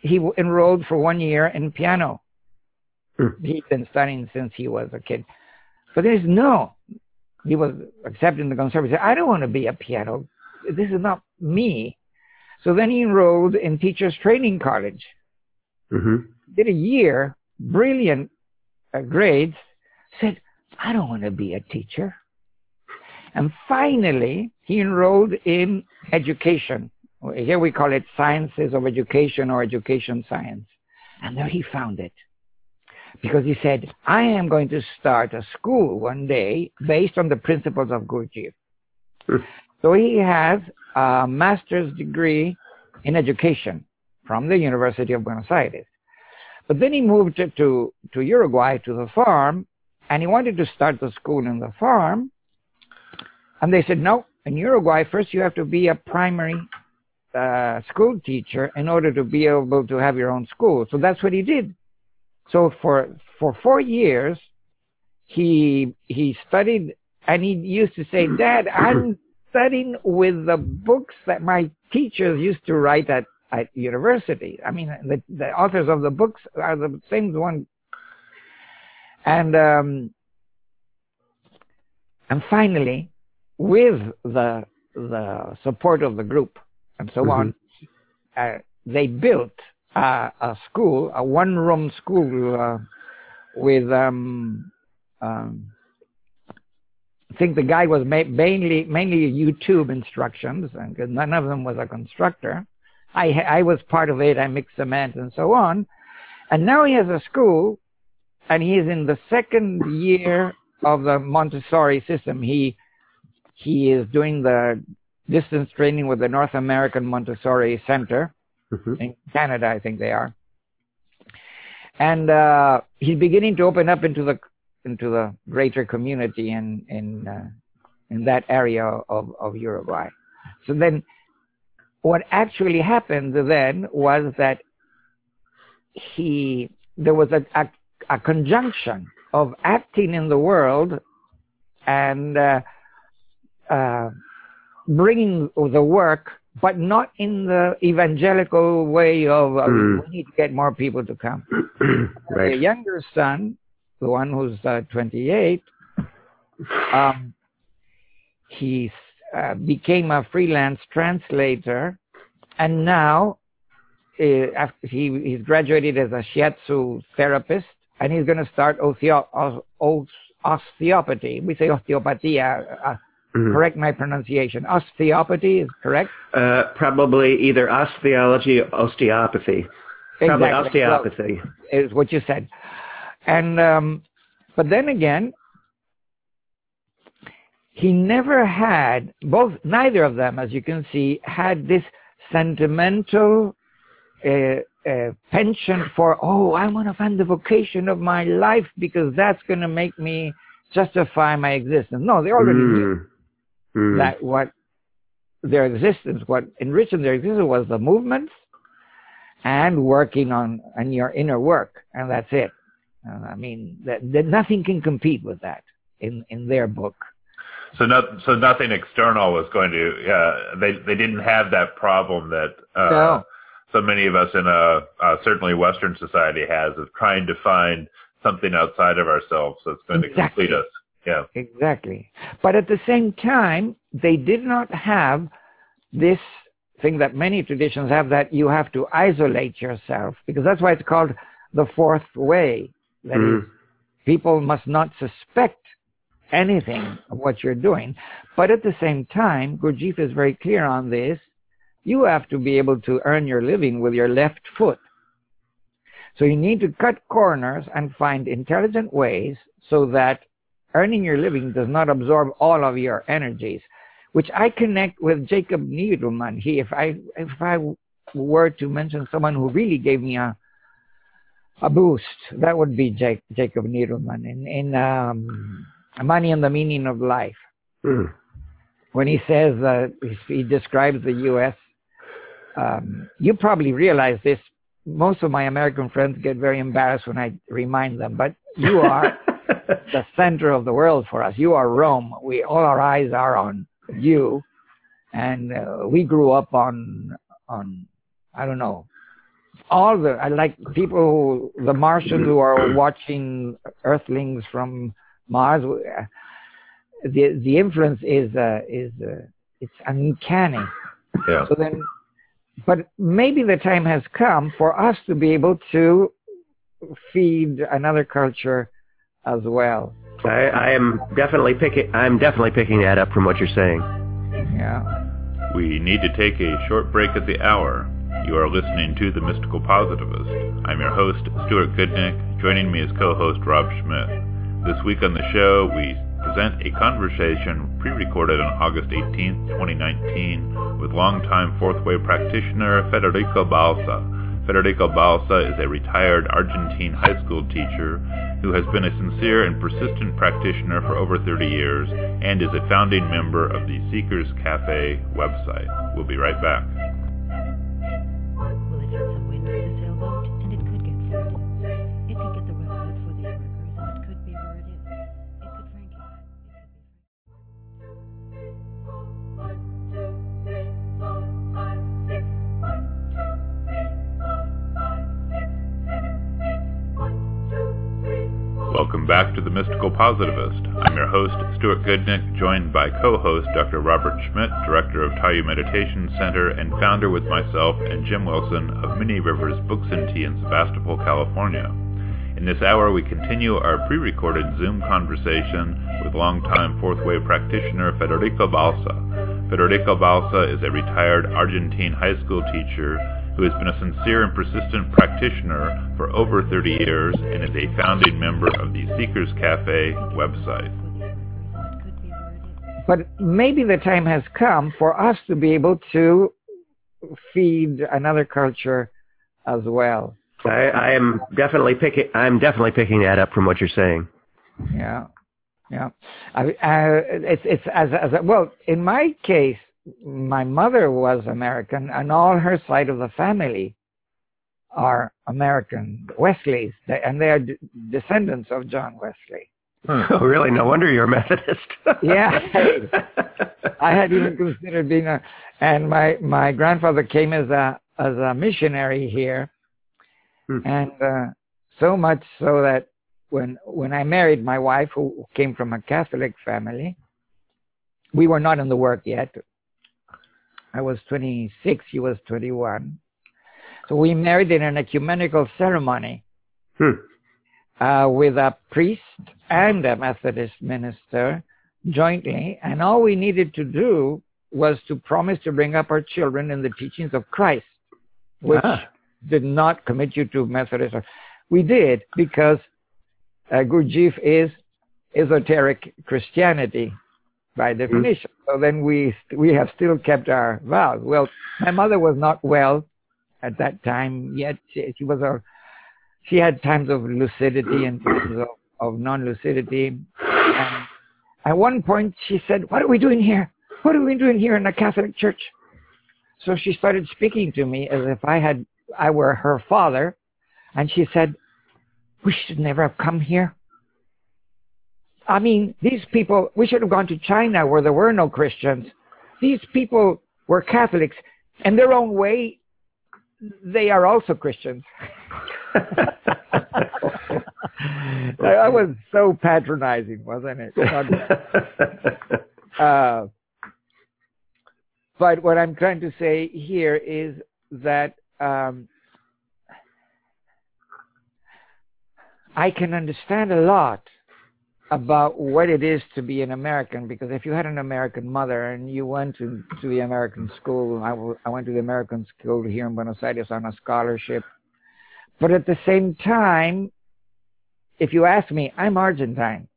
he enrolled for one year in piano. Hmm. He'd been studying since he was a kid. But then he said, no. He was accepting the conservatory. I don't want to be a piano. This is not me. So then he enrolled in teachers training college. Mm-hmm. Did a year, brilliant uh, grades. Said, I don't want to be a teacher. And finally, he enrolled in education here we call it sciences of education or education science. And there he found it. Because he said, I am going to start a school one day based on the principles of Gurdjieff. so he has a master's degree in education from the University of Buenos Aires. But then he moved to, to Uruguay to the farm and he wanted to start the school in the farm. And they said, no, in Uruguay, first you have to be a primary uh, school teacher in order to be able to have your own school. So that's what he did. So for for four years, he he studied, and he used to say, "Dad, I'm studying with the books that my teachers used to write at at university. I mean, the the authors of the books are the same one." And um, and finally, with the the support of the group, and so mm-hmm. on, uh, they built uh, a school, a one-room school uh, with, um, um, I think the guy was ma- mainly mainly YouTube instructions, because none of them was a constructor. I I was part of it. I mixed cement and so on, and now he has a school, and he is in the second year of the Montessori system. He he is doing the distance training with the North American Montessori Center mm-hmm. in Canada, I think they are. And uh, he's beginning to open up into the into the greater community in in uh, in that area of of Uruguay. So then, what actually happened then was that he there was a a, a conjunction of acting in the world and uh, uh, bringing the work, but not in the evangelical way of uh, mm. we need to get more people to come. right. The younger son, the one who's uh, 28, um, he uh, became a freelance translator, and now uh, he he's graduated as a shiatsu therapist, and he's going to start osteo- osteopathy. We say osteopatia uh, Mm-hmm. Correct my pronunciation. Osteopathy is correct? Uh, probably either osteology or osteopathy. Exactly. Osteopathy. Well, is what you said. And, um, but then again, he never had, both, neither of them, as you can see, had this sentimental uh, uh, penchant for, oh, I want to find the vocation of my life because that's going to make me justify my existence. No, they already mm. knew mm. that what their existence, what enriched their existence was the movements and working on, on your inner work. And that's it. I mean, that, that nothing can compete with that in, in their book. So not so nothing external was going to. Uh, they they didn't have that problem that uh, No. so many of us in a uh, certainly Western society has of trying to find something outside of ourselves that's going to Exactly. complete us. Yeah. Exactly. But at the same time, they did not have this thing that many traditions have that you have to isolate yourself because that's why it's called the fourth way. That is, Mm. people must not suspect anything of what you're doing. But at the same time, Gurdjieff is very clear on this. You have to be able to earn your living with your left foot. So you need to cut corners and find intelligent ways so that earning your living does not absorb all of your energies, which I connect with Jacob Needleman. He, if I, if I were to mention someone who really gave me a, a boost, that would be Jake, Jacob Needleman in, in um, Money and the Meaning of Life. Mm. When he says uh, he, he describes the U.S., um, you probably realize this. Most of my American friends get very embarrassed when I remind them, but you are the center of the world for us. You are Rome. We all our eyes are on you, and uh, we grew up on on I don't know all the I like people who the Martians who are watching Earthlings from Mars. uh, The the influence is uh, is uh, it's uncanny. Yeah. So then, but maybe the time has come for us to be able to feed another culture as well. I, I am definitely picking. I'm definitely picking that up from what you're saying. Yeah. We need to take a short break at the hour. You are listening to The Mystical Positivist. I'm your host, Stuart Goodnick. Joining me is co-host Rob Schmidt. This week on the show, we present a conversation pre-recorded on August 18, 2019, with longtime Fourth Way practitioner Federico Balsa. Federico Balsa is a retired Argentine high school teacher who has been a sincere and persistent practitioner for over 30 years and is a founding member of the Seekers Cafe website. We'll be right back. Back to The Mystical Positivist. I'm your host, Stuart Goodnick, joined by co-host Dr. Robert Schmidt, director of Tayu Meditation Center and founder with myself and Jim Wilson of Many Rivers Books and Tea in Sebastopol, California. In this hour, we continue our pre-recorded Zoom conversation with longtime Fourth Way practitioner Federico Balsa. Federico Balsa is a retired Argentine high school teacher who has been a sincere and persistent practitioner for over 30 years and is a founding member of the Seekers Cafe website. For these workers, and it could be where it is. But maybe the time has come for us to be able to feed another culture as well. I, I am definitely picking. I'm definitely picking that up from what you're saying. Yeah, yeah. I, uh, it's it's as as a, well in my case. My mother was American, and all her side of the family are American Wesleys, and they are d- descendants of John Wesley. Oh, really? No wonder you're a Methodist. Yeah. I had even considered being a, and my my grandfather came as a as a missionary here, Hmm. and uh, so much so that when when I married my wife, who came from a Catholic family, we were not in the work yet. I was 26, he was 21. So we married in an ecumenical ceremony Hmm. uh, with a priest and a Methodist minister jointly, and all we needed to do was to promise to bring up our children in the teachings of Christ, which Ah. did not commit you to Methodist. We did because uh, Gurdjieff is esoteric Christianity by mm-hmm. definition. So then we we have still kept our vows. Well, my mother was not well at that time yet. She, she was a she had times of lucidity and times of, of non-lucidity. And at one point, she said, "What are we doing here? What are we doing here in the Catholic Church?" So she started speaking to me as if I had I were her father, and she said, "We should never have come here. I mean, these people, we should have gone to China where there were no Christians. These people were Catholics. In their own way, they are also Christians. I was so patronizing, wasn't it? Uh, but what I'm trying to say here is that um, I can understand a lot about what it is to be an American because if you had an American mother and you went to, to the American school, I, w- I went to the American school here in Buenos Aires on a scholarship. But at the same time, if you ask me, I'm Argentine.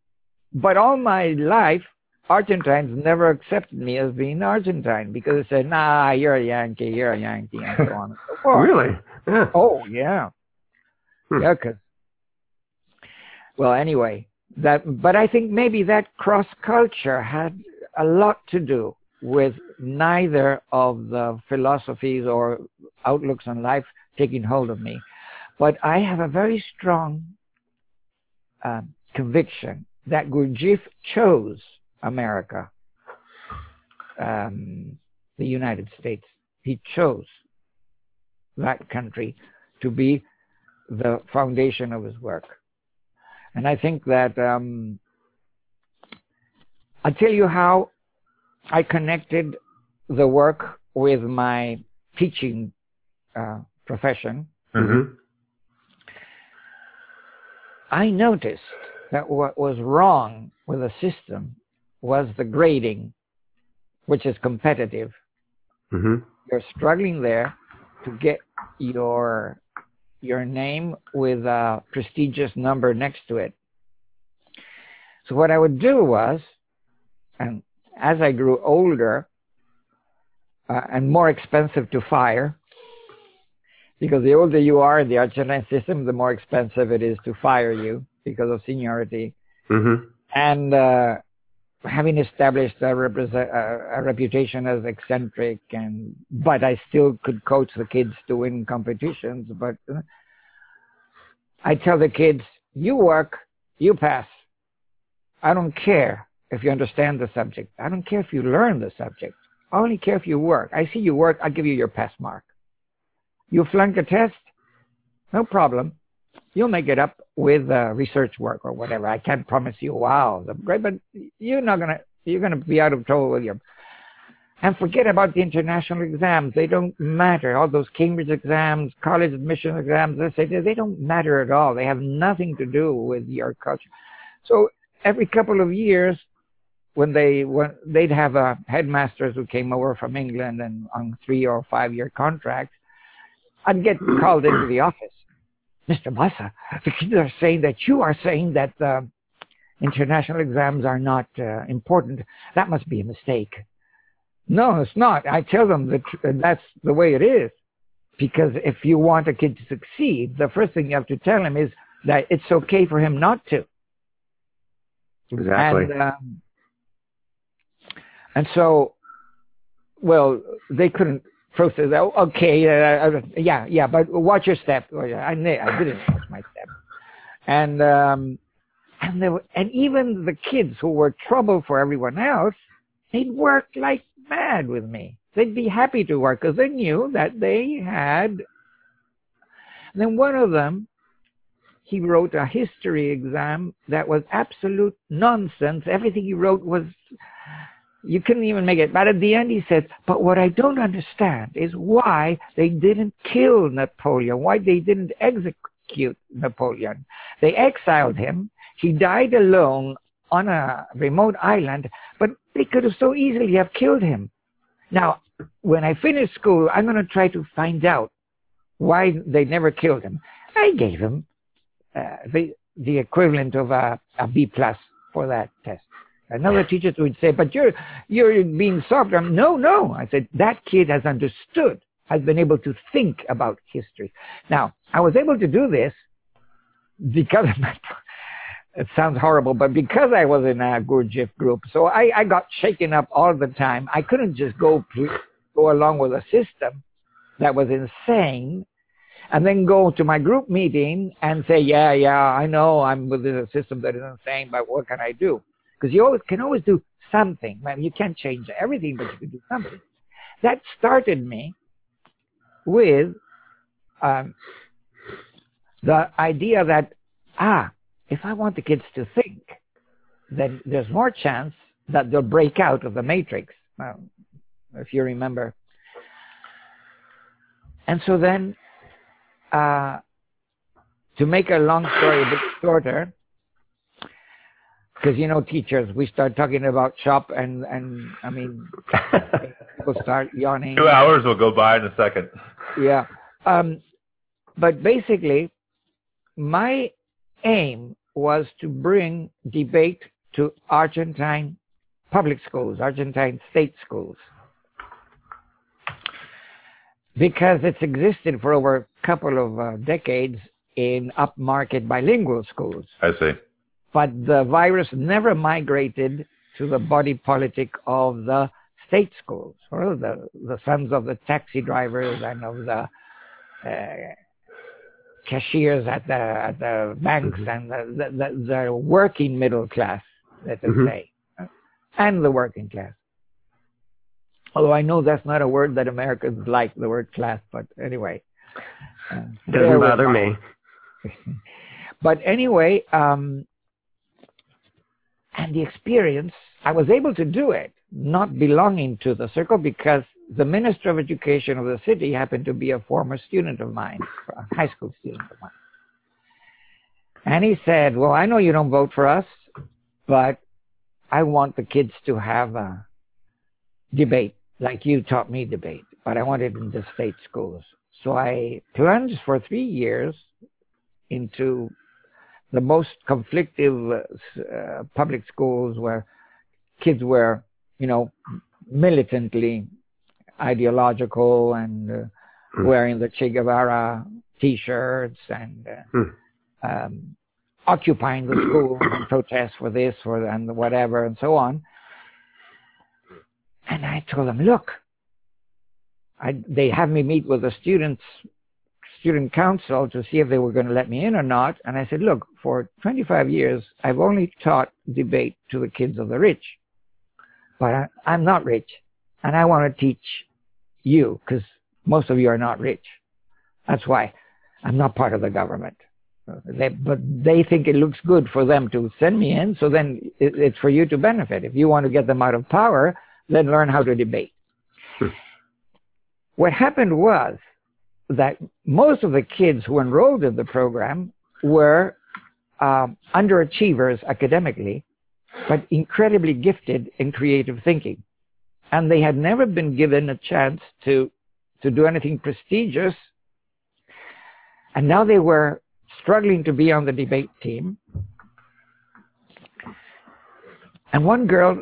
But all my life, Argentines never accepted me as being Argentine because they said, nah, you're a Yankee, you're a Yankee, and so on and so forth. really? Yeah. Oh, yeah. Hmm. Yeah, 'cause well, anyway, that, but I think maybe that cross culture had a lot to do with neither of the philosophies or outlooks on life taking hold of me. But I have a very strong um, conviction that Gurdjieff chose America, um, the United States. He chose that country to be the foundation of his work. And I think that um, I'll tell you how I connected the work with my teaching uh, profession. Mm-hmm. I noticed that what was wrong with the system was the grading, which is competitive. Mm-hmm. You're struggling there to get your your name with a prestigious number next to it. So what I would do was, and as I grew older uh, and more expensive to fire, because the older you are in the Argentine system, the more expensive it is to fire you because of seniority. Mm-hmm. And uh, having established a, a, a reputation as eccentric, and but I still could coach the kids to win competitions. But uh, I tell the kids, you work, you pass. I don't care if you understand the subject. I don't care if you learn the subject. I only care if you work. I see you work, I'll give you your pass mark. You flunk a test, no problem. You'll make it up with uh, research work or whatever. I can't promise you, wow, great, but you're not gonna, you're gonna be out of trouble with your. And forget about the international exams. They don't matter. All those Cambridge exams, college admission exams, they say they don't matter at all. They have nothing to do with your culture. So every couple of years, when they when they'd have uh, headmasters who came over from England and on three or five year contracts, I'd get called into the office. Mr. Balsa, the kids are saying that you are saying that uh, international exams are not uh, important. That must be a mistake. No, it's not. I tell them that that's the way it is. Because if you want a kid to succeed, the first thing you have to tell him is that it's okay for him not to. Exactly. And, um, and so, well, they couldn't process. Oh, Okay, uh, yeah, yeah, but watch your step. Oh, I, I didn't watch my step. And, um, and were, and even the kids who were trouble for everyone else, they'd work like mad with me. They'd be happy to work because they knew that they had. And then one of them, he wrote a history exam that was absolute nonsense. Everything he wrote was, you couldn't even make it. But at the end he says, but what I don't understand is why they didn't kill Napoleon, why they didn't execute Napoleon. They exiled him. He died alone on a remote island, but they could have so easily have killed him. Now, when I finish school, I'm going to try to find out why they never killed him. I gave him uh, the the equivalent of a, a B plus for that test. Another teacher would say, "But you're you're being soft." I'm, no, no. I said that kid has understood, has been able to think about history. Now, I was able to do this because of my. It sounds horrible, but because I was in a Gurdjieff group, so I, I got shaken up all the time. I couldn't just go go along with a system that was insane and then go to my group meeting and say, yeah, yeah, I know I'm with a system that is insane, but what can I do? Because you always can always do something. Man, you can't change everything, but you can do something. That started me with um, the idea that ah, if I want the kids to think, then there's more chance that they'll break out of the matrix. Well, if you remember. And so then, uh, to make a long story a bit shorter, because you know teachers, we start talking about shop and and I mean people start yawning. Two hours will go by in a second. Yeah, um, but basically, my aim was to bring debate to Argentine public schools, Argentine state schools. Because it's existed for over a couple of uh, decades in upmarket bilingual schools. I see. But the virus never migrated to the body politic of the state schools, or the, the sons of the taxi drivers and of the uh, cashiers at the at the banks and the, the, the working middle class, let us Mhm. say, and the working class. Although I know that's not a word that Americans like, the word class, but anyway. Uh, Doesn't bother me. but anyway, um, and the experience, I was able to do it, not belonging to the circle, because the minister of education of the city happened to be a former student of mine, a high school student of mine. And he said, well, I know you don't vote for us, but I want the kids to have a debate, like you taught me debate, but I want it in the state schools. So I plunged for three years into the most conflictive uh, public schools where kids were, you know, militantly ideological and uh, Hmm. wearing the Che Guevara T-shirts and uh, Hmm. um, occupying the school and protest for this, for and whatever, and so on. And I told them, look, I, they have me meet with the students, student council to see if they were going to let me in or not. And I said, look, for 25 years, I've only taught debate to the kids of the rich, but I, I'm not rich, and I want to teach you because most of you are not rich. That's why I'm not part of the government. They, but they think it looks good for them to send me in, so then it, it's for you to benefit. If you want to get them out of power, then learn how to debate. what happened was that most of the kids who enrolled in the program were um, underachievers academically, but incredibly gifted in creative thinking. And they had never been given a chance to, to do anything prestigious. And now they were struggling to be on the debate team. And one girl,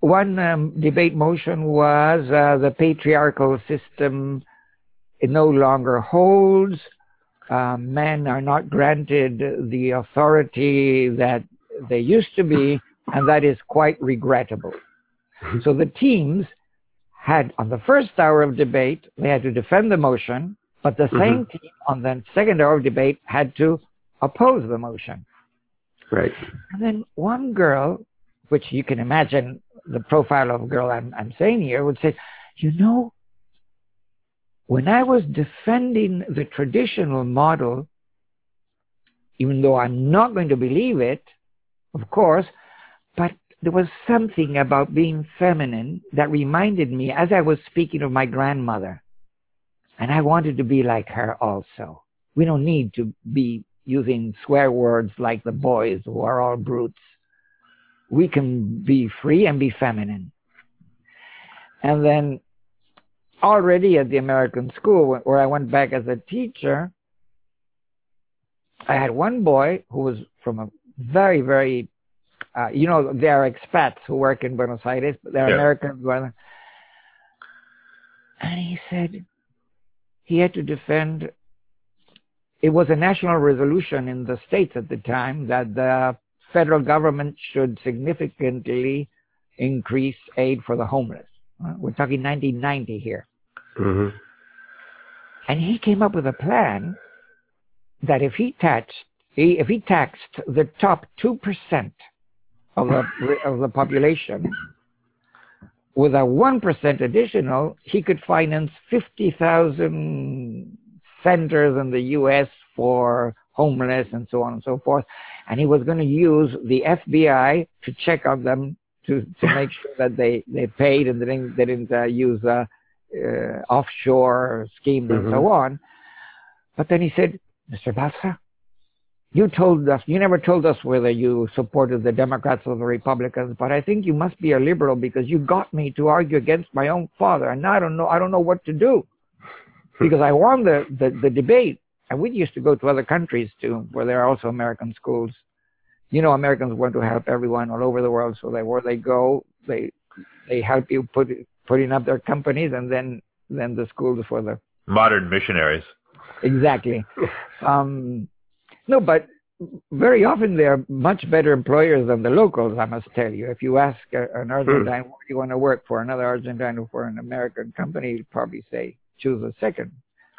one um, debate motion was uh, the patriarchal system it no longer holds. Uh, men are not granted the authority that they used to be, and that is quite regrettable. so the teams had, on the first hour of debate, they had to defend the motion, but the same team on the second hour of debate had to oppose the motion. Right. And then one girl, which you can imagine the profile of a girl I'm, I'm saying here, would say, you know, when I was defending the traditional model, even though I'm not going to believe it, of course, but there was something about being feminine that reminded me as I was speaking of my grandmother. And I wanted to be like her also. We don't need to be using swear words like the boys who are all brutes. We can be free and be feminine. And then already at the American school where I went back as a teacher, I had one boy who was from a very, very, uh, you know, they are expats who work in Buenos Aires, but they're Yeah. Americans. And he said he had to defend, it was a national resolution in the States at the time that the federal government should significantly increase aid for the homeless. Uh, We're talking 1990 here. Hmm And he came up with a plan that if he taxed, he, if he taxed the top 2% of the, of the population with a 1% additional, he could finance 50,000 centers in the U.S. for homeless and so on and so forth. And he was going to use the FBI to check on them to, to make sure that they, they paid and they didn't, they didn't uh, use uh, uh, offshore schemes and so on. But then he said, Mr. Balsa, you told us, you never told us whether you supported the Democrats or the Republicans, but I think you must be a liberal because you got me to argue against my own father, and I don't know, I don't know what to do. Because I won the, the, the debate, and we used to go to other countries too, where there are also American schools. You know, Americans want to help everyone all over the world, so that where they go, they, they help you put, putting up their companies, and then, then the schools for the Modern missionaries. exactly. Um, no, but very often they're much better employers than the locals, I must tell you. If you ask a, an Argentine, "What do you want to work for, another Argentine or for an American company, he'd probably say, choose a second.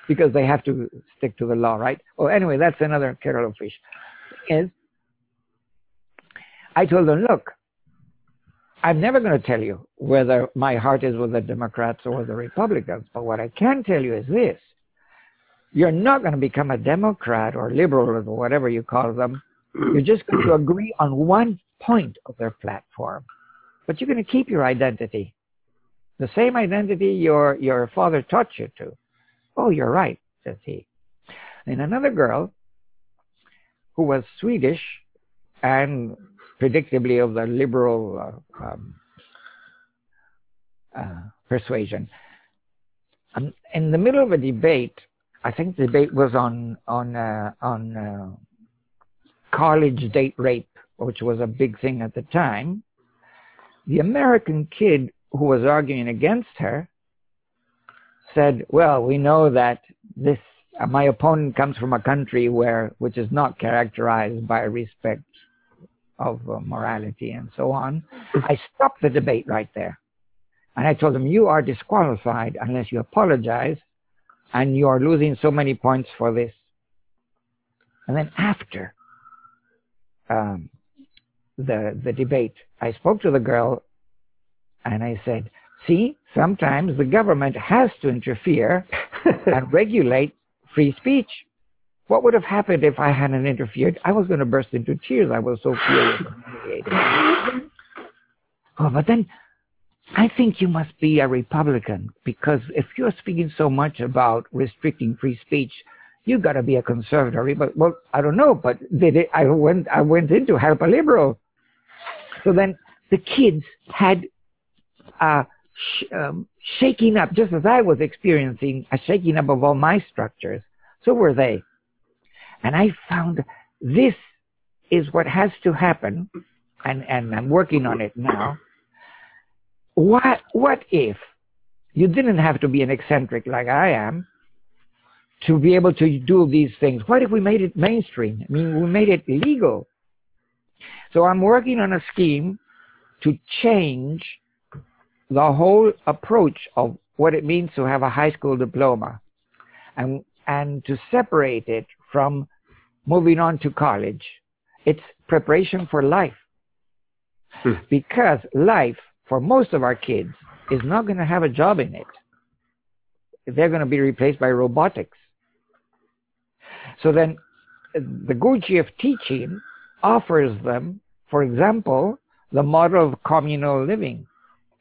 Because they have to stick to the law, right? Well, anyway, that's another kettle of fish. Is I told them, look, I'm never going to tell you whether my heart is with the Democrats or the Republicans, but what I can tell you is this you're not going to become a Democrat or liberal or whatever you call them. You're just going to agree on one point of their platform, but you're going to keep your identity, the same identity your your father taught you to. Oh, you're right, says he. And another girl who was Swedish and predictably of the liberal uh, um, uh, persuasion. Um, in the middle of a debate, I think the debate was on on uh, on college date rape, which was a big thing at the time. The American kid who was arguing against her said, "Well, we know that this uh, my opponent comes from a country where which is not characterized by respect of uh, morality and so on." I stopped the debate right there, and I told him, "You are disqualified unless you apologize." and you are losing so many points for this. And then after um, the the debate, I spoke to the girl, and I said, "See, sometimes the government has to interfere and regulate free speech. What would have happened if I hadn't interfered? I was going to burst into tears. I was so furious humiliated. Oh, but then I think you must be a Republican because if you're speaking so much about restricting free speech, you've got to be a conservative. But well, I don't know. But did it, I went I help a liberal. So then the kids had a sh- um, shaking up, just as I was experiencing a shaking up of all my structures. So were they, and I found this is what has to happen, and and I'm working on it now what what if you didn't have to be an eccentric like I am to be able to do these things? What if we made it mainstream? I mean, we made it legal. So I'm working on a scheme to change the whole approach of what it means to have a high school diploma and and to separate it from moving on to college. It's preparation for life. Hmm. Because life for most of our kids is not going to have a job in it. They're going to be replaced by robotics. So then the Gurdjieff teaching offers them, for example, the model of communal living.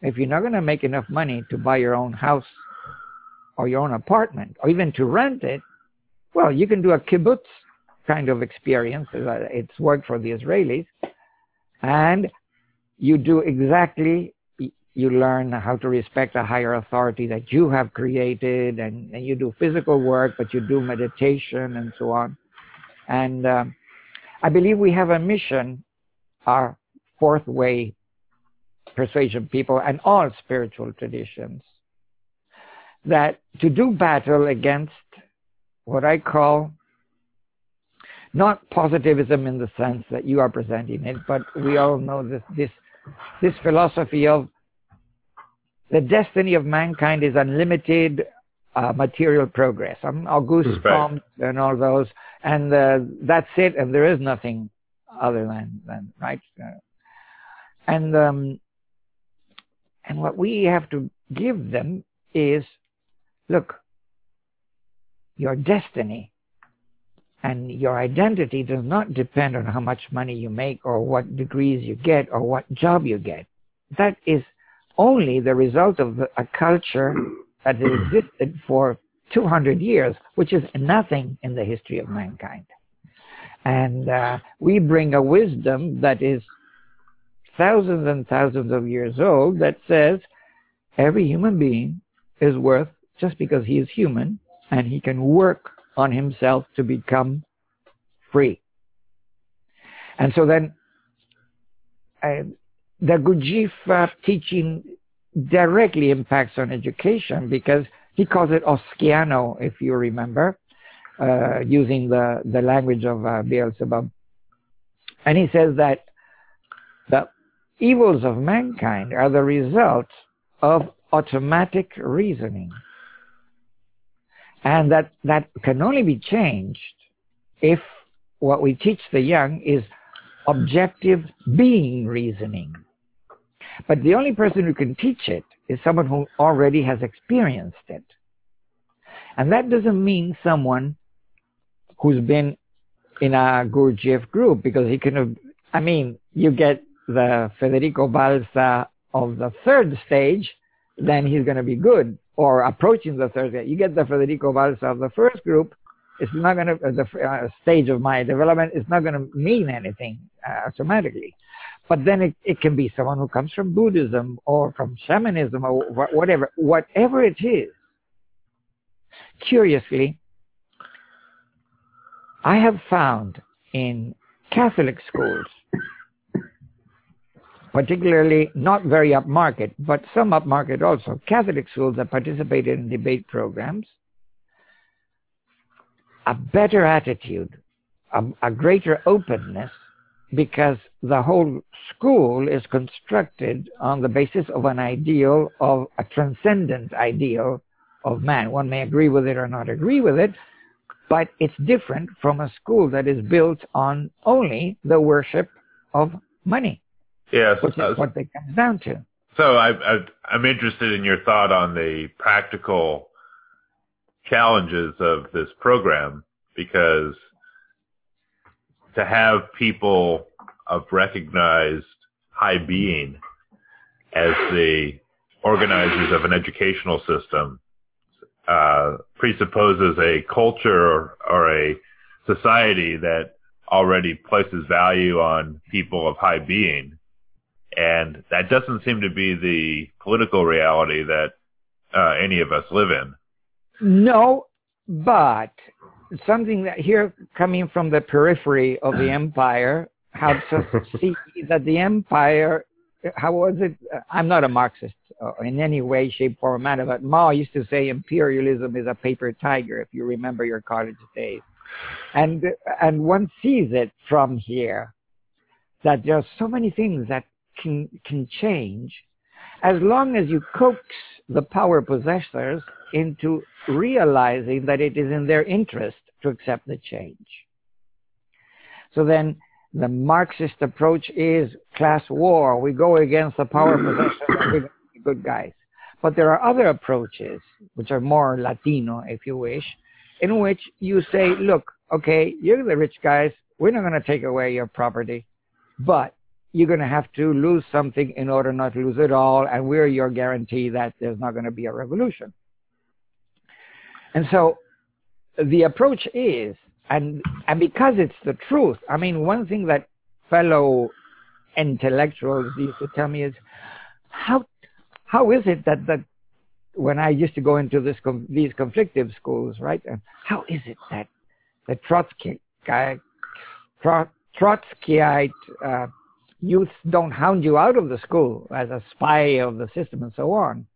If you're not going to make enough money to buy your own house or your own apartment or even to rent it, well, you can do a kibbutz kind of experience. It's worked for the Israelis. And you do exactly you learn how to respect a higher authority that you have created and, and you do physical work but you do meditation and so on and um, i believe we have a mission our fourth way persuasion people and all spiritual traditions that to do battle against what i call not positivism in the sense that you are presenting it, but we all know this this this philosophy of the destiny of mankind is unlimited uh, material progress. Um, Auguste Right. Comte and all those, and uh, that's it, and there is nothing other than than right. Uh, and um, and what we have to give them is, look, your destiny and your identity does not depend on how much money you make or what degrees you get or what job you get. That is only the result of a culture that has existed for 200 years, which is nothing in the history of mankind. And uh, we bring a wisdom that is thousands and thousands of years old that says every human being is worth just because he is human and he can work on himself to become free. And so then uh, the uh, teaching directly impacts on education because he calls it Oskiano, if you remember, uh, using the, the language of uh, Beelzebub. And he says that the evils of mankind are the result of automatic reasoning. And that, that can only be changed if what we teach the young is objective being reasoning. But the only person who can teach it is someone who already has experienced it. And that doesn't mean someone who's been in a Gurdjieff group because he can have, I mean, you get the Federico Balsa of the third stage, then he's going to be good or approaching the third. You get the Federico Balsa of the first group, it's not going to, uh, the uh, stage of my development it's not going to mean anything uh, automatically. But then it, it can be someone who comes from Buddhism or from shamanism or wh- whatever, whatever it is. Curiously, I have found in Catholic schools, particularly not very upmarket, but some upmarket also, Catholic schools that participated in debate programs, a better attitude, a, a greater openness, because the whole school is constructed on the basis of an ideal of a transcendent ideal of man. One may agree with it or not agree with it, but it's different from a school that is built on only the worship of money, Yes. which uh, is what it comes down to. So I, I, I'm interested in your thought on the practical challenges of this program because to have people of recognized high being as the organizers of an educational system uh, presupposes a culture or, or a society that already places value on people of high being. And that doesn't seem to be the political reality that uh, any of us live in. No, but something that here coming from the periphery of the empire helps us see that the empire, how was it? I'm not a Marxist uh, in any way, shape, form, or manner, but Mao used to say imperialism is a paper tiger, if you remember your college days. And, and one sees it from here, that there are so many things that can, can change as long as you coax the power possessors into realizing that it is in their interest to accept the change. So then the Marxist approach is class war. We go against the power possessors good guys. But there are other approaches, which are more Latino, if you wish, in which you say, look, okay, you're the rich guys. We're not going to take away your property, but you're going to have to lose something in order not to lose it all, and we're your guarantee that there's not going to be a revolution. And so the approach is, and, and because it's the truth, I mean, one thing that fellow intellectuals used to tell me is, how, how is it that, that when I used to go into this, these conflictive schools, right, and how is it that the Trotsky, guy, Trotskyite, uh, youth don't hound you out of the school as a spy of the system and so on.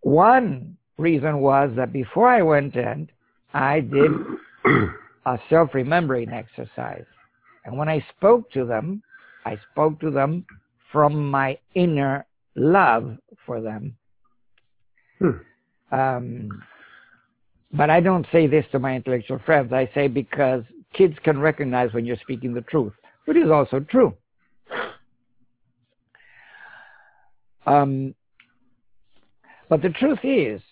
One reason was that before I went in, I did a self-remembering exercise. And when I spoke to them, I spoke to them from my inner love for them. Hmm. Um, but I don't say this to my intellectual friends. I say because kids can recognize when you're speaking the truth, which is also true. Um, but the truth is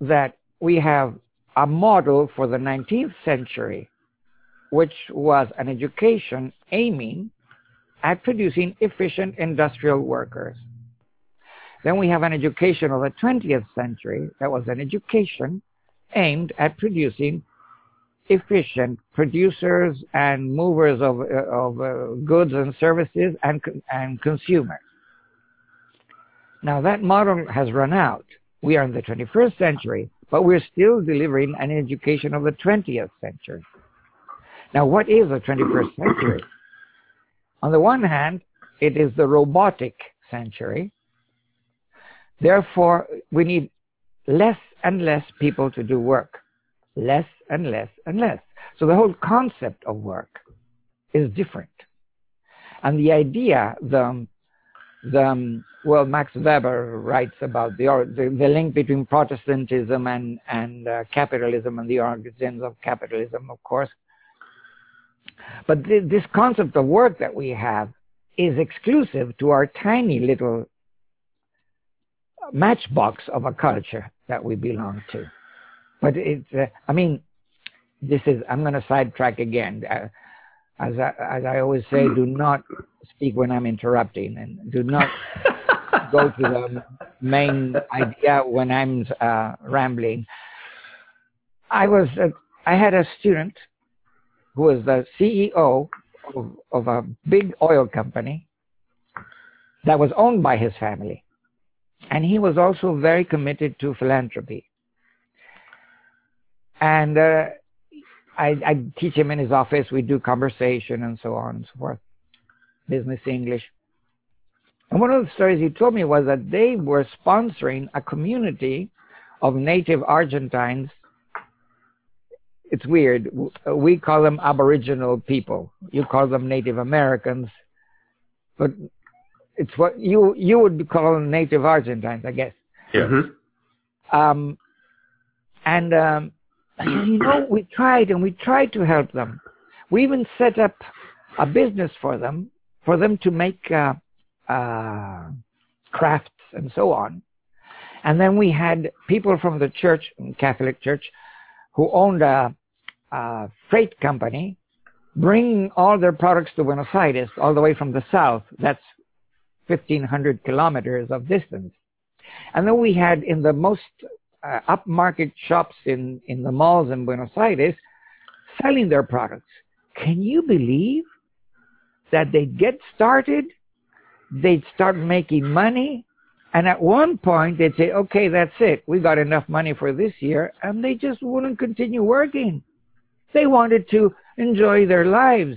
that we have a model for the 19th century, which was an education aiming at producing efficient industrial workers. Then we have an education of the 20th century that was an education aimed at producing efficient producers and movers of, of uh, goods and services and, and consumers. Now that model has run out. We are in the 21st century, but we're still delivering an education of the 20th century. Now what is the 21st century? On the one hand, it is the robotic century. Therefore, we need less and less people to do work. Less and less and less. So the whole concept of work is different. And the idea, the, the well, Max Weber writes about the, the, the link between Protestantism and, and uh, capitalism and the origins of capitalism, of course. But th- this concept of work that we have is exclusive to our tiny little matchbox of a culture that we belong to. But it's, uh, I mean, this is, I'm going to sidetrack again. Uh, as, I, as I always say, do not speak when I'm interrupting and do not go to the main idea when I'm uh, rambling. I was, uh, I had a student who was the CEO of, of a big oil company that was owned by his family. And he was also very committed to philanthropy. And uh, I, I teach him in his office. We do conversation and so on and so forth, business English. And one of the stories he told me was that they were sponsoring a community of native Argentines. It's weird. We call them Aboriginal people. You call them Native Americans. But it's what you you would call them Native Argentines, I guess. Yeah. Mm-hmm. Um, and um, you know, we tried and we tried to help them. We even set up a business for them, for them to make uh, uh, crafts and so on. And then we had people from the church, Catholic Church, who owned a, a freight company, bring all their products to Buenos Aires, all the way from the south. That's 1,500 kilometers of distance. And then we had in the most uh, upmarket shops in, in the malls in Buenos Aires selling their products. Can you believe that they get started, they'd start making money, and at one point they'd say, okay, that's it. We got enough money for this year, and they just wouldn't continue working. They wanted to enjoy their lives.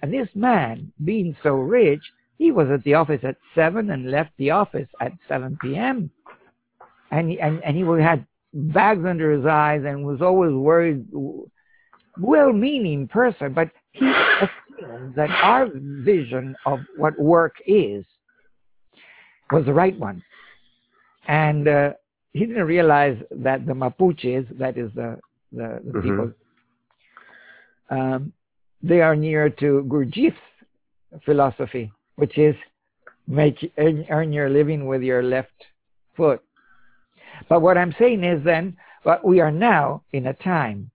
And this man, being so rich, he was at the office at 7 and left the office at 7 p.m and and and he had bags under his eyes and was always worried well-meaning person but he assumed that our vision of what work is was the right one. And uh, he didn't realize that the mapuches that is the the, the mm-hmm. people. Um, they are near to gurdjieff's philosophy which is make earn your living with your left foot but what I'm saying is then, but we are now in a time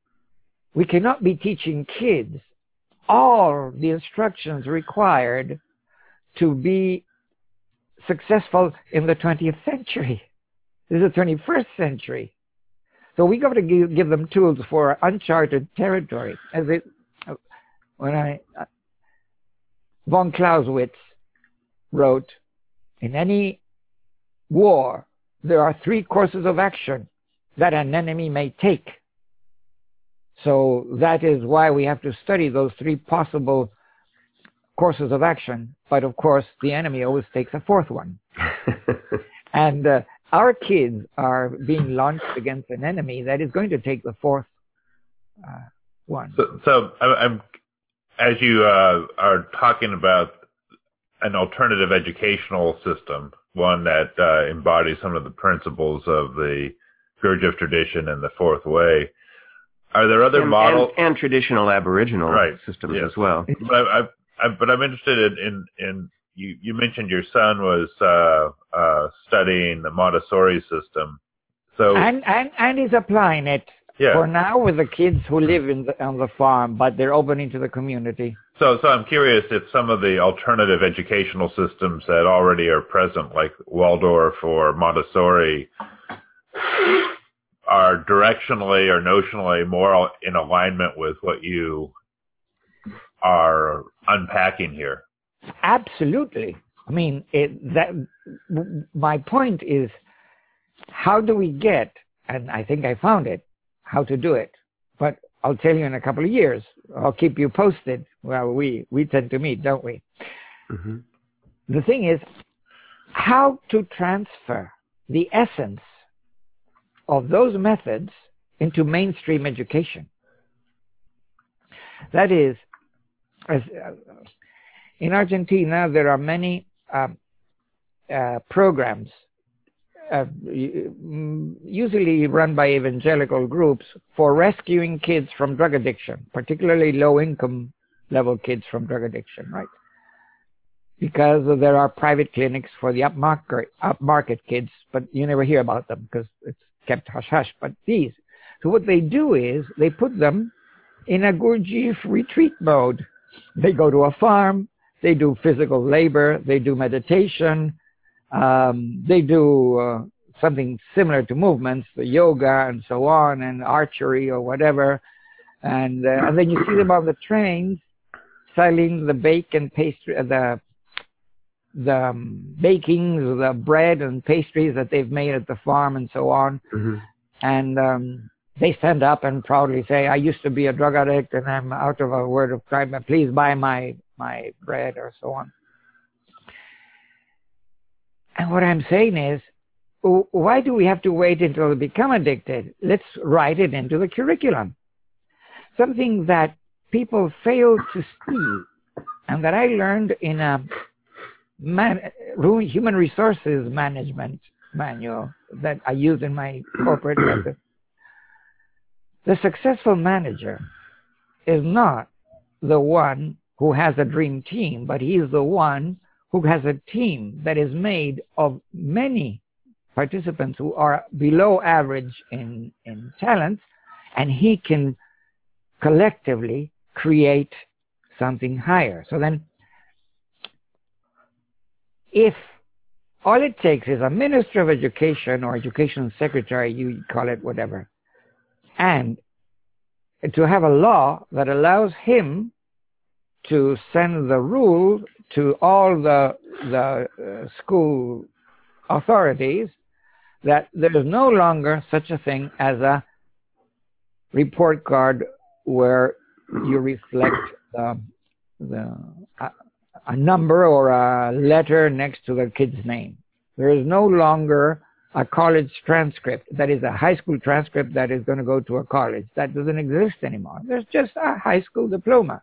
we cannot be teaching kids all the instructions required to be successful in the 20th century. This is the 21st century. So we got to give, give them tools for uncharted territory. As it, when I, von Clausewitz wrote, in any war, there are three courses of action that an enemy may take. So that is why we have to study those three possible courses of action. But of course, the enemy always takes a fourth one. and uh, our kids are being launched against an enemy that is going to take the fourth uh, one. So, so I'm, as you uh, are talking about an alternative educational system one that uh, embodies some of the principles of the Gurdjieff tradition and the Fourth Way. Are there other and, models and, and traditional Aboriginal Right. systems Yes. as well? But I, I, I, but I'm interested in, in, in you, you mentioned your son was uh, uh, studying the Montessori system. So And, and, and he's applying it yeah, for now with the kids who live in the, on the farm, but they're opening to the community. So so I'm curious if some of the alternative educational systems that already are present, like Waldorf or Montessori, are directionally or notionally more in alignment with what you are unpacking here. Absolutely. I mean, it, that my point is, how do we get? And I think I found it. How to do it, but I'll tell you in a couple of years. I'll keep you posted. Well, we we tend to meet, don't we? hmm The thing is, how to transfer the essence of those methods into mainstream education. That is, as, uh, in Argentina, there are many um, uh, programs, uh, usually run by evangelical groups, for rescuing kids from drug addiction, particularly low-income level kids from drug addiction, right? because there are private clinics for the upmarket, upmarket kids, but you never hear about them because it's kept hush hush. But these, so what they do is they put them in a Gurdjieff retreat mode. They go to a farm, they do physical labor, they do meditation, um, they do uh, something similar to movements, the yoga and so on, and archery or whatever. And, uh, and then you see them on the trains selling the bake and pastry, uh, the the um, bakings, the bread and pastries that they've made at the farm and so on. hmm And um, they stand up and proudly say, "I used to be a drug addict, and I'm out of a word of crime. But please buy my my bread or so on." And what I'm saying is, why do we have to wait until they become addicted? Let's write it into the curriculum. Something that people fail to see, and that I learned in a man, human resources management manual that I use in my corporate method. The successful manager is not the one who has a dream team, but he is the one who has a team that is made of many participants who are below average in, in talent, and he can collectively create something higher. So then if all it takes is a minister of education or education secretary, you call it whatever, and to have a law that allows him to send the rule to all the the uh, school authorities that there is no longer such a thing as a report card where you reflect the the uh, a number or a letter next to the kid's name. There is no longer a college transcript that is a high school transcript that is going to go to a college. That doesn't exist anymore. There's just a high school diploma.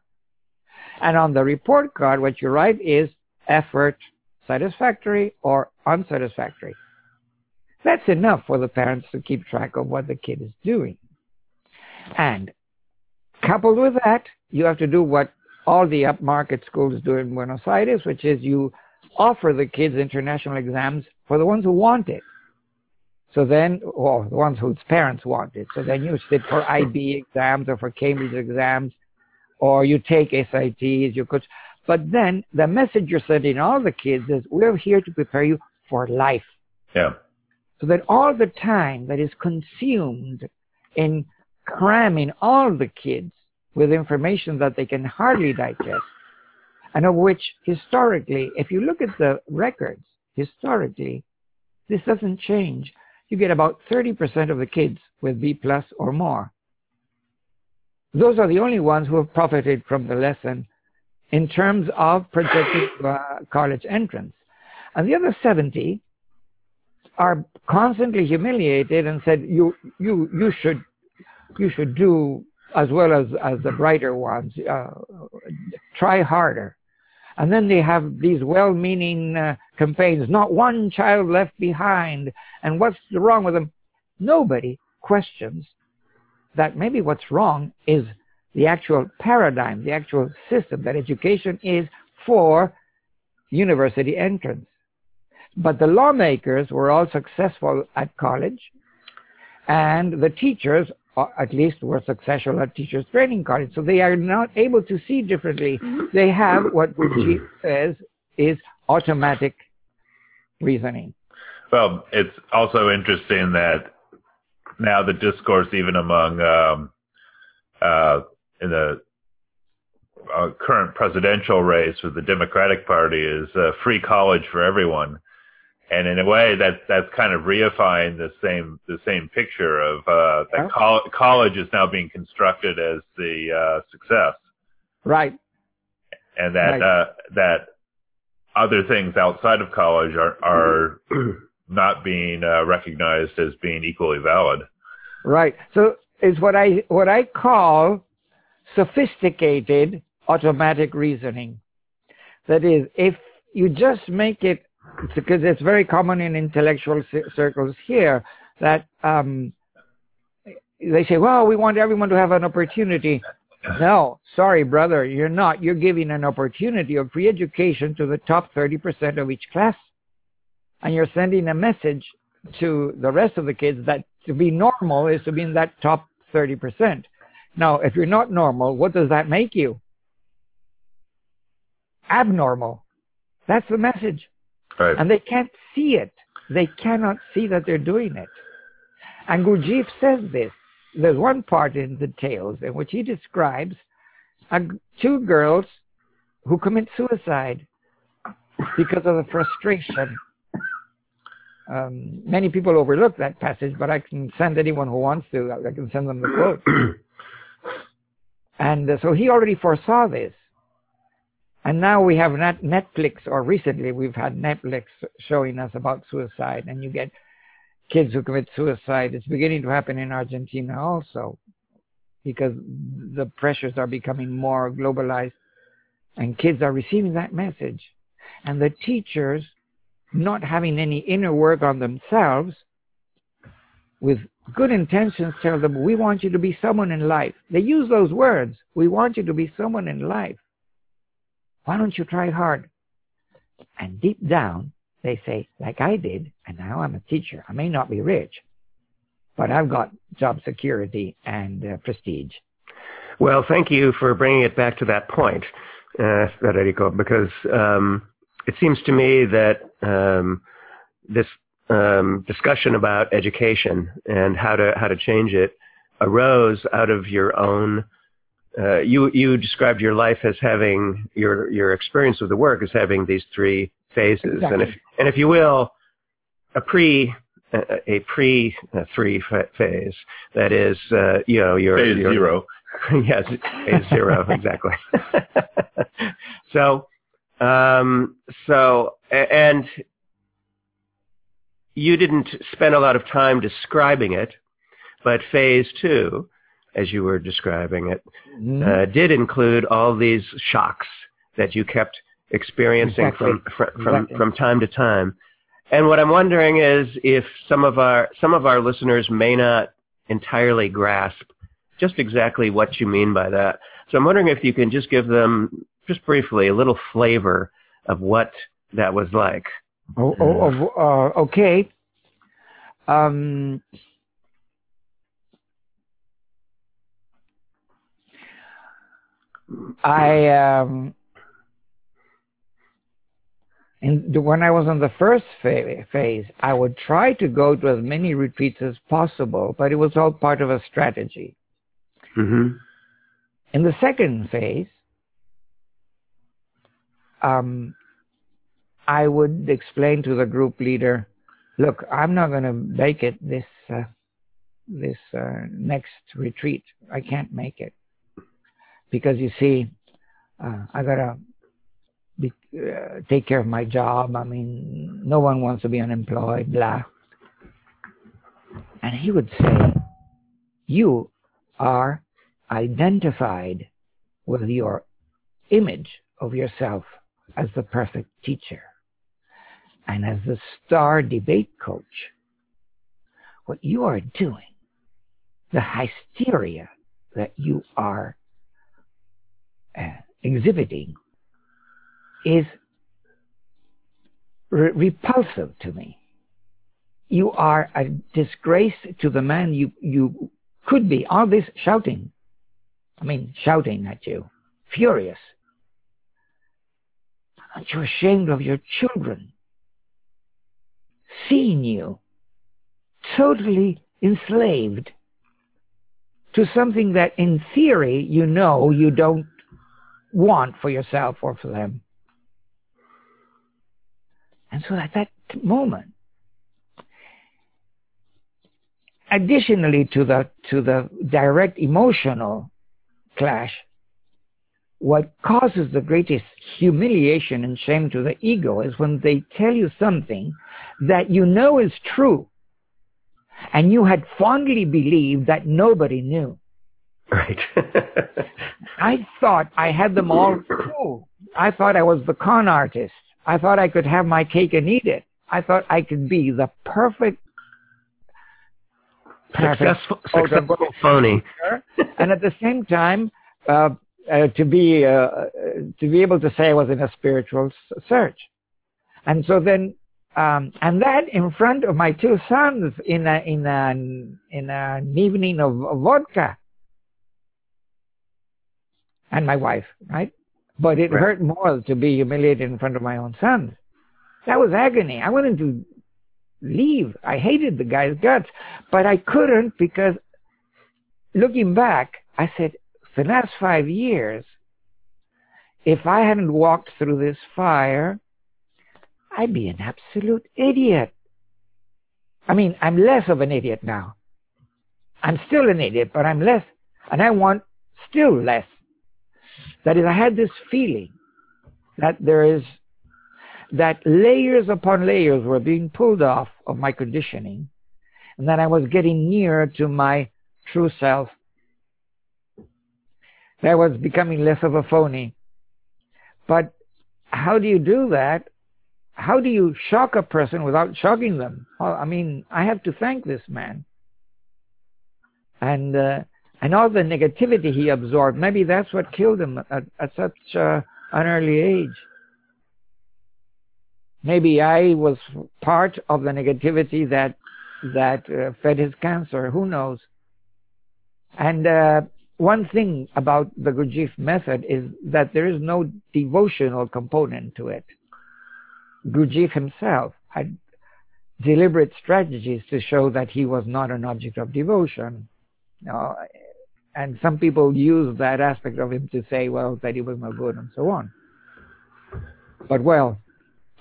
And on the report card, what you write is effort satisfactory or unsatisfactory. That's enough for the parents to keep track of what the kid is doing. And coupled with that, you have to do what all the upmarket schools do in Buenos Aires, which is you offer the kids international exams for the ones who want it. So then, or the ones whose parents want it. So then you sit for IB exams or for Cambridge exams, or you take SATs, you could. But then the message you're sending all the kids is, we're here to prepare you for life. Yeah. So that all the time that is consumed in cramming all the kids with information that they can hardly digest, and of which historically, if you look at the records, historically, this doesn't change. You get about 30% of the kids with B plus or more. Those are the only ones who have profited from the lesson in terms of projected uh, college entrance. And the other 70 are constantly humiliated and said, you, you, you should, you should do as well as, as the brighter ones, uh, try harder. And then they have these well-meaning uh, campaigns, not one child left behind, and what's wrong with them? Nobody questions that maybe what's wrong is the actual paradigm, the actual system that education is for university entrance. But the lawmakers were all successful at college, and the teachers, at least, were successful at teachers training college. So they are not able to see differently. They have what Gucci says is automatic reasoning. Well, it's also interesting that now the discourse, even among um, uh, in the uh, current presidential race with the Democratic Party, is uh, free college for everyone. And in a way, that that's kind of reifying the same the same picture of uh, that col- college is now being constructed as the uh, success, Right. and that Right. uh, that other things outside of college are are not being uh, recognized as being equally valid. Right. So is what I what I call sophisticated automatic reasoning. That is, if you just make it because it's very common in intellectual circles here that um, they say, "Well, we want everyone to have an opportunity." No, sorry, brother, you're not. You're giving an opportunity of free education to the top 30% of each class. And you're sending a message to the rest of the kids that to be normal is to be in that top 30%. Now, if you're not normal, what does that make you? Abnormal. That's the message. Right. And they can't see it. They cannot see that they're doing it. And Gurdjieff says this. There's one part in the tales in which he describes a, two girls who commit suicide because of the frustration. Um, many people overlook that passage, but I can send anyone who wants to. I can send them the quote. And uh, so he already foresaw this. And now we have net Netflix, or recently we've had Netflix showing us about suicide, and you get kids who commit suicide. It's beginning to happen in Argentina also, because the pressures are becoming more globalized, and kids are receiving that message. And the teachers, not having any inner work on themselves, with good intentions, tell them, We want you to be someone in life. They use those words. We want you to be someone in life. Why don't you try hard? And deep down, they say, like I did, and now I'm a teacher. I may not be rich, but I've got job security and uh, prestige. Well, thank you for bringing it back to that point, uh, Federico, because um, it seems to me that um, this um, discussion about education and how to how to change it arose out of your own. Uh, you you described your life as having your your experience with the work as having these three phases, and if and if you will, a pre a, a pre uh, three phase that is uh, you know your Phase your, zero. yes, phase zero, exactly. so, um, so, and you didn't spend a lot of time describing it, but phase two, as you were describing it, Mhm. uh, did include all these shocks that you kept experiencing Exactly. from from, from Exactly. from time to time. And what I'm wondering is if some of our some of our listeners may not entirely grasp just exactly what you mean by that. So I'm wondering if you can just give them just briefly a little flavor of what that was like. Oh, oh, oh, uh, okay. Um, I um, in the, when I was in the first phase, I would try to go to as many retreats as possible, but it was all part of a strategy. hmm In the second phase, um, I would explain to the group leader, look, I'm not going to make it this uh, this uh, next retreat. I can't make it because you see, uh, I gotta be, uh, take care of my job. I mean, no one wants to be unemployed. Blah. And he would say, you are identified with your image of yourself as the perfect teacher. and as the star debate coach, what you are doing, the hysteria that you are Uh, exhibiting is re- repulsive to me. You are a disgrace to the man you, you could be. All this shouting, I mean, shouting at you, furious. Aren't you ashamed of your children? Seeing you totally enslaved to something that in theory you know you don't want for yourself or for them. And so at that moment, additionally to the to the direct emotional clash, what causes the greatest humiliation and shame to the ego is when they tell you something that you know is true and you had fondly believed that nobody knew. Right. I thought I had them all cool. I thought I was the con artist. I thought I could have my cake and eat it. I thought I could be the perfect, successful, successful phony. and at the same time, uh, uh, to be uh, to be able to say I was in a spiritual s- search, and so then um, and that in front of my two sons in a, in an in an evening of, of vodka, and my wife, right? But it Right. hurt more to be humiliated in front of my own sons. That was agony. I wanted to leave. I hated the guy's guts, but I couldn't because looking back, I said, for the last five years, if I hadn't walked through this fire, I'd be an absolute idiot. I mean, I'm less of an idiot now. I'm still an idiot, but I'm less, and I want still less. That is, I had this feeling that there is, that layers upon layers were being pulled off of my conditioning, and that I was getting nearer to my true self. That I was becoming less of a phony. But how do you do that how do you shock a person without shocking them? I mean, I have to thank this man. And uh, and all the negativity he absorbed, maybe that's what killed him at, at such uh, an early age. Maybe I was part of the negativity that that uh, fed his cancer. Who knows? And uh, one thing about the Gurdjieff method is that there is no devotional component to it. Gurdjieff himself had deliberate strategies to show that he was not an object of devotion. Uh, and some people use that aspect of him to say, well, that he was no good and so on. But well,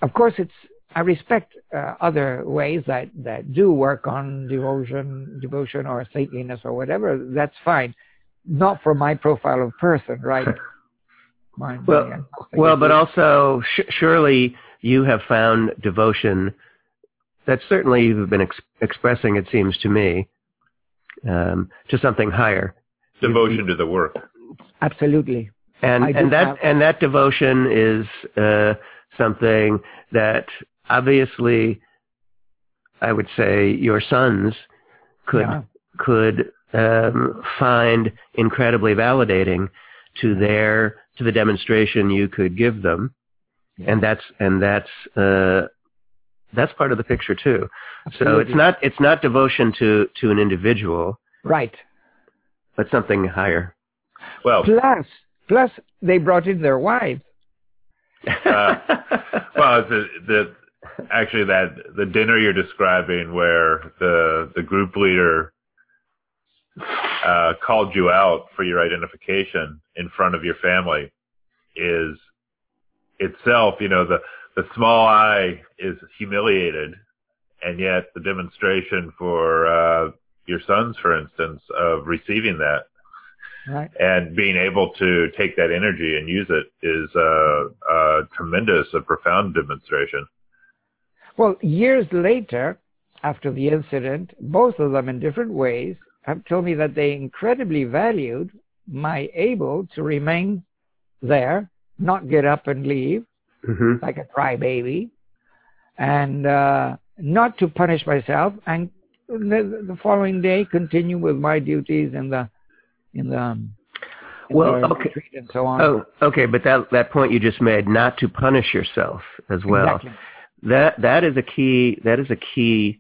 of course, it's I respect uh, other ways that, that do work on devotion, devotion or saintliness or whatever. That's fine. Not for my profile of person, right? Mine, Well. Well, but also sh- surely you have found devotion that certainly you've been ex- expressing, it seems to me, um, to something higher. Devotion to the work. absolutely. And and that have- and that devotion is uh, something that obviously, I would say, your sons could Yeah. could um, find incredibly validating to their to the demonstration you could give them, and that's and that's uh, that's part of the picture too. So it's not it's not devotion to to an individual, right. But something higher. Well, Plus, plus they brought in their wives. Uh, well, it's a, the actually that the dinner you're describing where the the group leader uh, called you out for your identification in front of your family is itself, you know, the the small I is humiliated, and yet the demonstration for uh, your sons, for instance, of receiving that Right. and being able to take that energy and use it is a, a tremendous, a profound demonstration. Well, years later, after the incident, both of them in different ways have told me that they incredibly valued my able to remain there, not get up and leave hmm like a crybaby, and uh, not to punish myself, and the, the following day continue with my duties in the in the um, in Well, the okay. retreat and so on. Oh, okay, but that that point you just made, not to punish yourself as well. Exactly. That that is a key. That is a key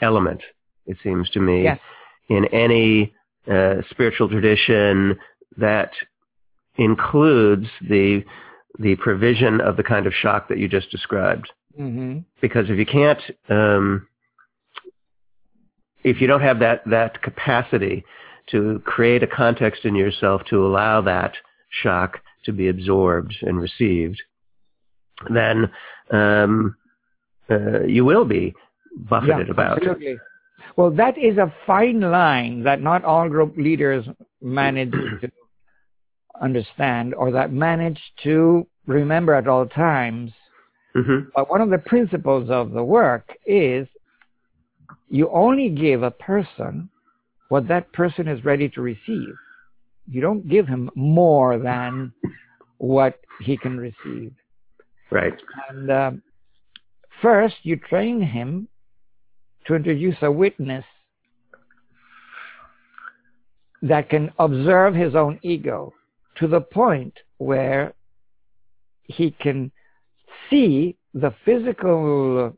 element. It seems to me Yes. in any uh, spiritual tradition that includes the the provision of the kind of shock that you just described. hmm Because if you can't, um, if you don't have that that capacity to create a context in yourself to allow that shock to be absorbed and received, then um, uh, you will be buffeted yeah, about. Absolutely. Well, that is a fine line that not all group leaders manage to understand or that manage to remember at all times. hmm But one of the principles of the work is you only give a person what that person is ready to receive. You don't give him more than what he can receive. Right. And um, first, you train him to introduce a witness that can observe his own ego to the point where he can see the physical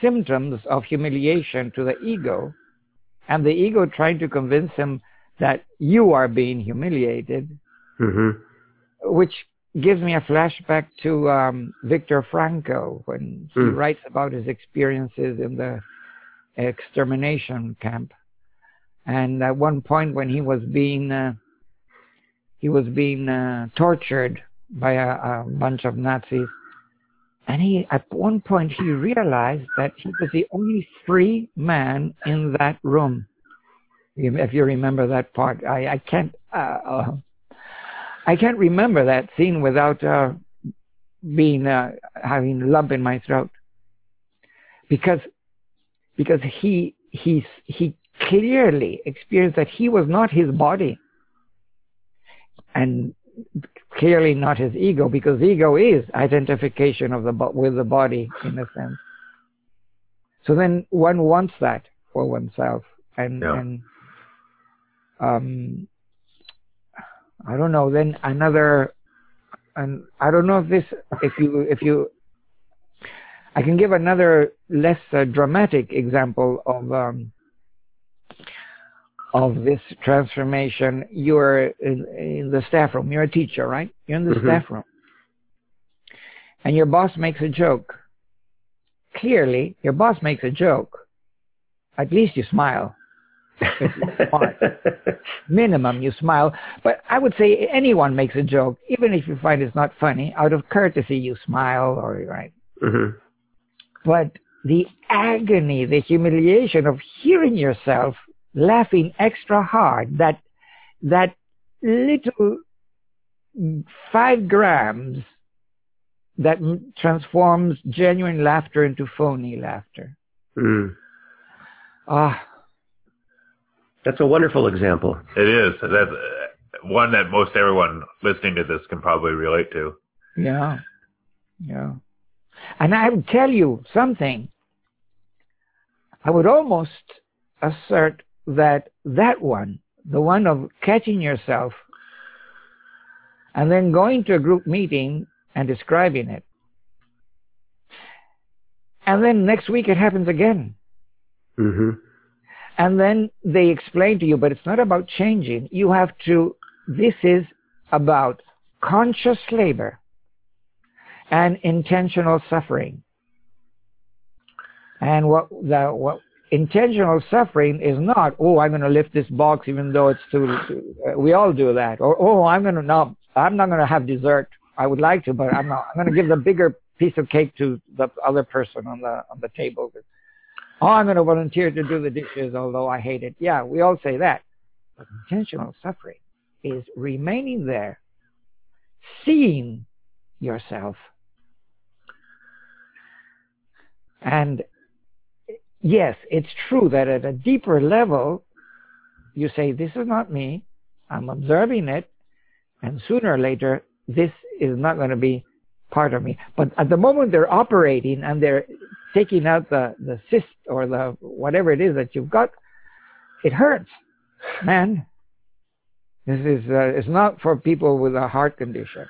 symptoms of humiliation to the ego and the ego trying to convince him that you are being humiliated hmm which gives me a flashback to um, Viktor Frankl when he Mm. writes about his experiences in the extermination camp. And at one point, when he was being uh, he was being uh, tortured by a, a bunch of Nazis, and he at one point he realized that he was the only free man in that room. If you remember that part, I, I can't. Uh, uh, I can't remember that scene without uh, being uh, having a lump in my throat because because he he he clearly experienced that he was not his body and clearly not his ego because ego is identification of the with the body in a sense so then one wants that for oneself and Yeah. and um I don't know. Then another, and I don't know if this, if you, if you, I can give another less uh, dramatic example of um, of this transformation. You're in, in the staff room. You're a teacher, right? You're in the Mhm. staff room, and your boss makes a joke. Clearly, your boss makes a joke. At least you smile. minimum you smile. But I would say anyone makes a joke, even if you find it's not funny, out of courtesy you smile or right. hmm But the agony, the humiliation of hearing yourself laughing extra hard, that that little five grams that m- transforms genuine laughter into phony laughter. Mm. Ah, That's a wonderful example. It is. That's uh, one that most everyone listening to this can probably relate to. Yeah. Yeah. And I would tell you something. I would almost assert that that one, the one of catching yourself and then going to a group meeting and describing it. And then next week it happens again. hmm And then they explain to you, but it's not about changing. You have to, this is about conscious labor and intentional suffering. And what the what intentional suffering is not, oh, I'm going to lift this box even though it's too. Uh, we all do that. Or oh, I'm going to no, I'm not going to have dessert. I would like to, but I'm not. I'm going to give the bigger piece of cake to the other person on the on the table. Oh, I'm going to volunteer to do the dishes, although I hate it. Yeah, we all say that. But intentional suffering is remaining there, seeing yourself. And yes, it's true that at a deeper level, you say, This is not me. I'm observing it. And sooner or later, this is not going to be part of me. But at the moment they're operating and they're taking out the, the cyst or the whatever it is that you've got, it hurts, man. This is uh, it's not for people with a heart condition.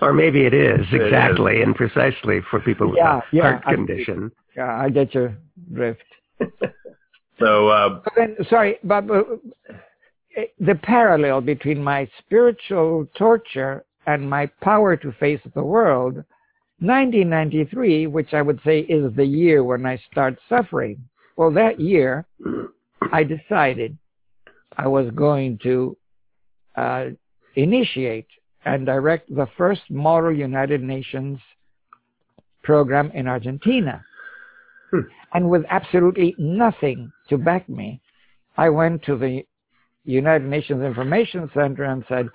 Or maybe it is It exactly and precisely for people with Yeah, a yeah, heart absolutely. condition. Yeah, I get your drift. so uh, But then, sorry, but uh, the parallel between my spiritual torture and my power to face the world, 1993, which I would say is the year when I start suffering. Well, that year, I decided I was going to uh, initiate and direct the first Model United Nations program in Argentina. And with absolutely nothing to back me, I went to the United Nations Information Center and said,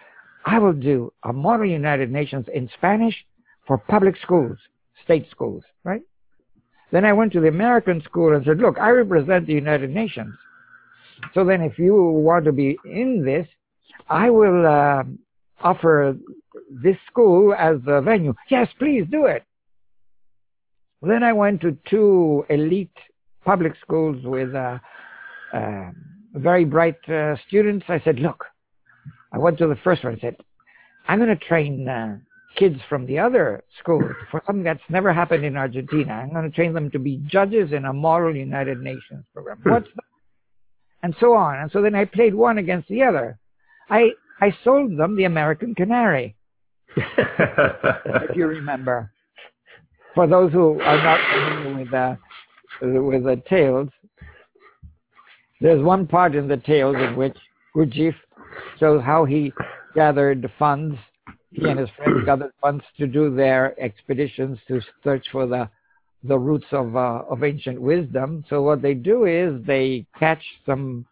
I will do a Model United Nations in Spanish for public schools, state schools, right? Then I went to the American school and said, look, I represent the United Nations. So then if you want to be in this, I will uh, offer this school as the venue. Yes, please do it. Then I went to two elite public schools with uh, uh, very bright uh, students. I said, look, I went to the first one. I said, I'm going to train uh, kids from the other schools for something that's never happened in Argentina. I'm going to train them to be judges in a model United Nations program. Hmm. What's that? And so on. And so then I played one against the other. I I sold them the American Canary, if you remember. For those who are not familiar with the with the tales, there's one part in the tales in which Gurdjieff shows how he gathered funds. He and his friends gathered funds to do their expeditions to search for the the roots of uh, of ancient wisdom. So what they do is they catch some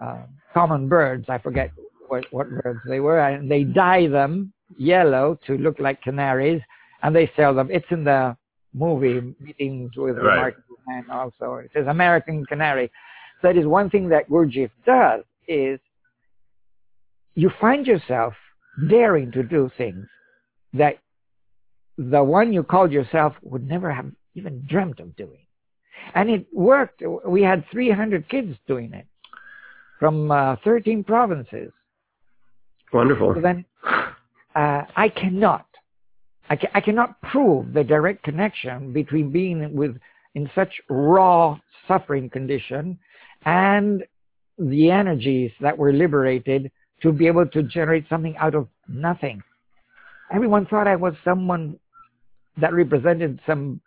uh, common birds. I forget what what birds they were, and they dye them yellow to look like canaries, and they sell them. It's in the movie Meetings with Right. Remarkable Man. Also, it says American Canary. That is one thing that Gurdjieff does is you find yourself daring to do things that the one you called yourself would never have even dreamt of doing. And it worked. We had 300 kids doing it from uh, 13 provinces. Wonderful. So then uh, I cannot, I, ca- I cannot prove the direct connection between being with in such raw suffering condition and the energies that were liberated to be able to generate something out of nothing. Everyone thought I was someone that represented some,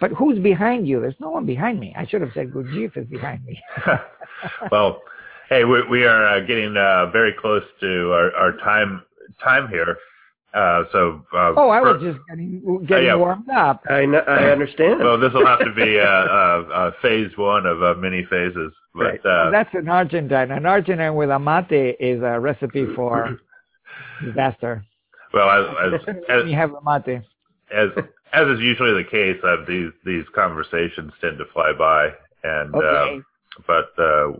but who's behind you? There's no one behind me. I should have said Gurdjieff is behind me. well, hey, we, we are uh, getting uh, very close to our, our time time here. Uh, so uh, Oh, I for- was just getting getting yeah. warmed up. I, I understand. well, this will have to be uh, uh, uh, phase one of uh, many phases. But Right. uh, That's an Argentine. An Argentine with a mate is a recipe for disaster. well, as as, as you have a mate. as as is usually the case, uh, these these conversations tend to fly by, and Okay. uh, but uh,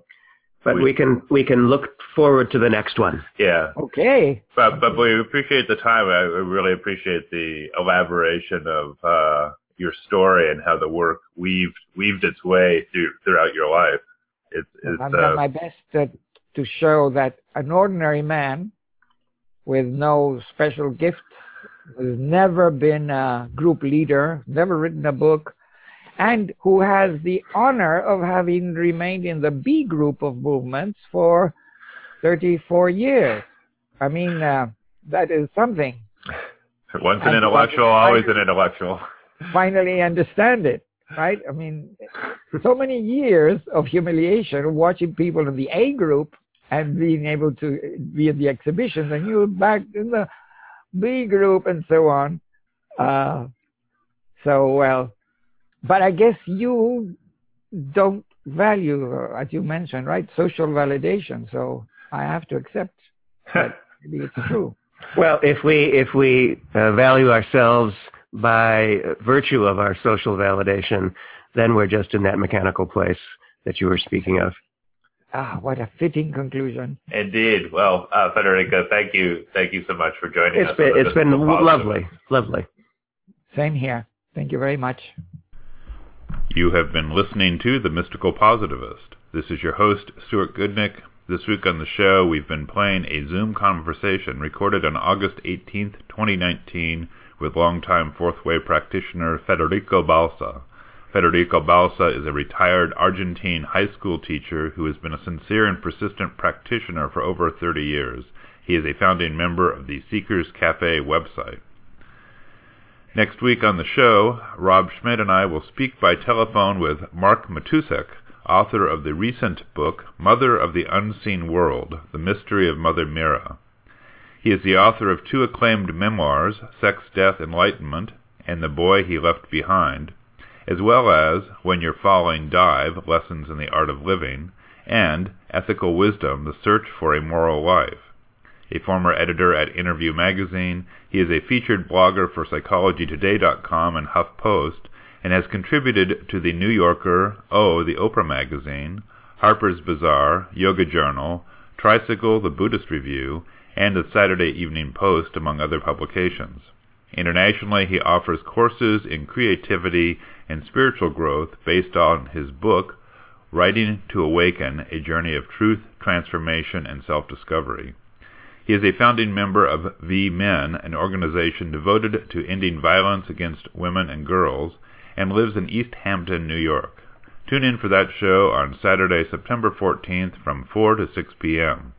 but we can we can look forward to the next one. yeah, Okay. but but we appreciate the time. I I really appreciate the elaboration of uh, your story and how the work weaved weaved its way through throughout your life. It's it's I've done uh, my best to, to show that an ordinary man with no special gifts, has never been a group leader, never written a book, and who has the honor of having remained in the B group of movements for 34 years. I mean, uh, that is something. once an and- intellectual, always an intellectual. finally understand it, right? I mean, so many years of humiliation watching people in the A group and being able to be in the exhibitions and you back in the B group and so on. Uh, so, well, but I guess you don't value, uh, as you mentioned, right, social validation. So I have to accept that maybe it's true. Well, if we if we uh, value ourselves by virtue of our social validation, then we're just in that mechanical place that you were speaking of. Ah, what a fitting conclusion. Indeed. Well, uh, Federico, thank you, thank you so much for joining us. It's been it's been lovely, lovely. Same here. Thank you very much. You have been listening to The Mystical Positivist. This is your host, Stuart Goodnick. This week on the show, we've been playing a Zoom conversation recorded on August 18th, 2019, with longtime Fourth Way practitioner Federico Balsa. Federico Balsa is a retired Argentine high school teacher who has been a sincere and persistent practitioner for over 30 years. He is a founding member of the Seekers Cafe website. Next week on the show, Rob Schmidt and I will speak by telephone with Mark Matousek, author of the recent book Mother of the Unseen World, The Mystery of Mother Meera. He is the author of two acclaimed memoirs, Sex, Death, Enlightenment, and The Boy He Left Behind, as well as When You're Falling Dive, Lessons in the Art of Living, and Ethical Wisdom, The Search for a Moral Life. A former editor at Interview Magazine, he is a featured blogger for PsychologyToday.com and HuffPost, and has contributed to The New Yorker, O, the Oprah Magazine, Harper's Bazaar, Yoga Journal, Tricycle, The Buddhist Review, and the Saturday Evening Post, among other publications. Internationally, he offers courses in creativity and spiritual growth based on his book, Writing to Awaken, A Journey of Truth, Transformation, and Self-Discovery. He is a founding member of V Men, an organization devoted to ending violence against women and girls, and lives in East Hampton, New York. Tune in for that show on Saturday, September 14th from 4 to 6 p.m.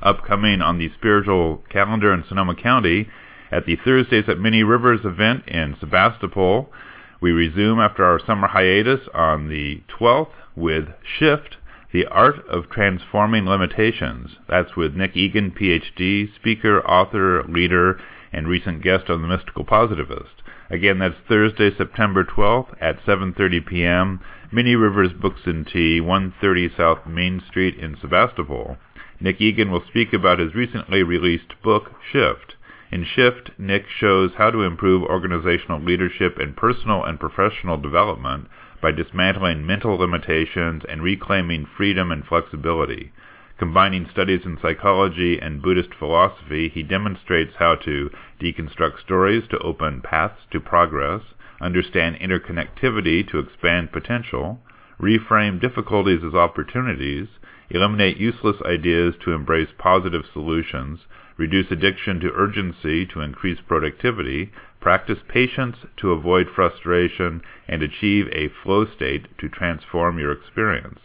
Upcoming on the spiritual calendar in Sonoma County, at the Thursdays at Many Rivers event in Sebastopol, we resume after our summer hiatus on the 12th with Shift, the Art of Transforming Limitations. That's with Nick Egan, PhD, speaker, author, leader, and recent guest on The Mystical Positivist. Again, that's Thursday, September 12th at 7.30 p.m., Many Rivers Books and Tea, 130 South Main Street in Sebastopol. Nick Egan will speak about his recently released book, Shift. In Shift, Nick shows how to improve organizational leadership and personal and professional development by dismantling mental limitations and reclaiming freedom and flexibility. Combining studies in psychology and Buddhist philosophy, he demonstrates how to deconstruct stories to open paths to progress, understand interconnectivity to expand potential, reframe difficulties as opportunities, eliminate useless ideas to embrace positive solutions, reduce addiction to urgency to increase productivity, practice patience to avoid frustration, and achieve a flow state to transform your experience.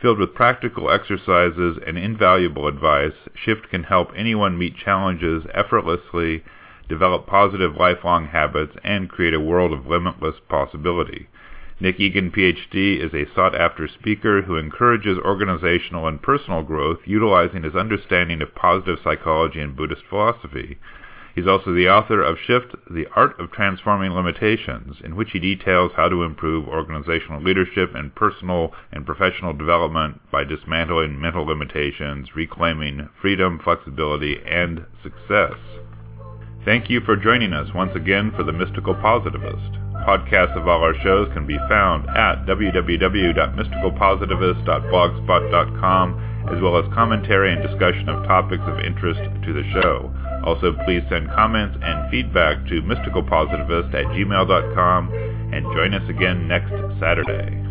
Filled with practical exercises and invaluable advice, Shift can help anyone meet challenges effortlessly, develop positive lifelong habits, and create a world of limitless possibility. Nick Egan, PhD, is a sought-after speaker who encourages organizational and personal growth utilizing his understanding of positive psychology and Buddhist philosophy. He's also the author of Shift, The Art of Transforming Limitations, in which he details how to improve organizational leadership and personal and professional development by dismantling mental limitations, reclaiming freedom, flexibility, and success. Thank you for joining us once again for The Mystical Positivist. Podcasts of all our shows can be found at www.mysticalpositivist.blogspot.com as well as commentary and discussion of topics of interest to the show. Also, please send comments and feedback to mysticalpositivist at gmail.com and join us again next Saturday.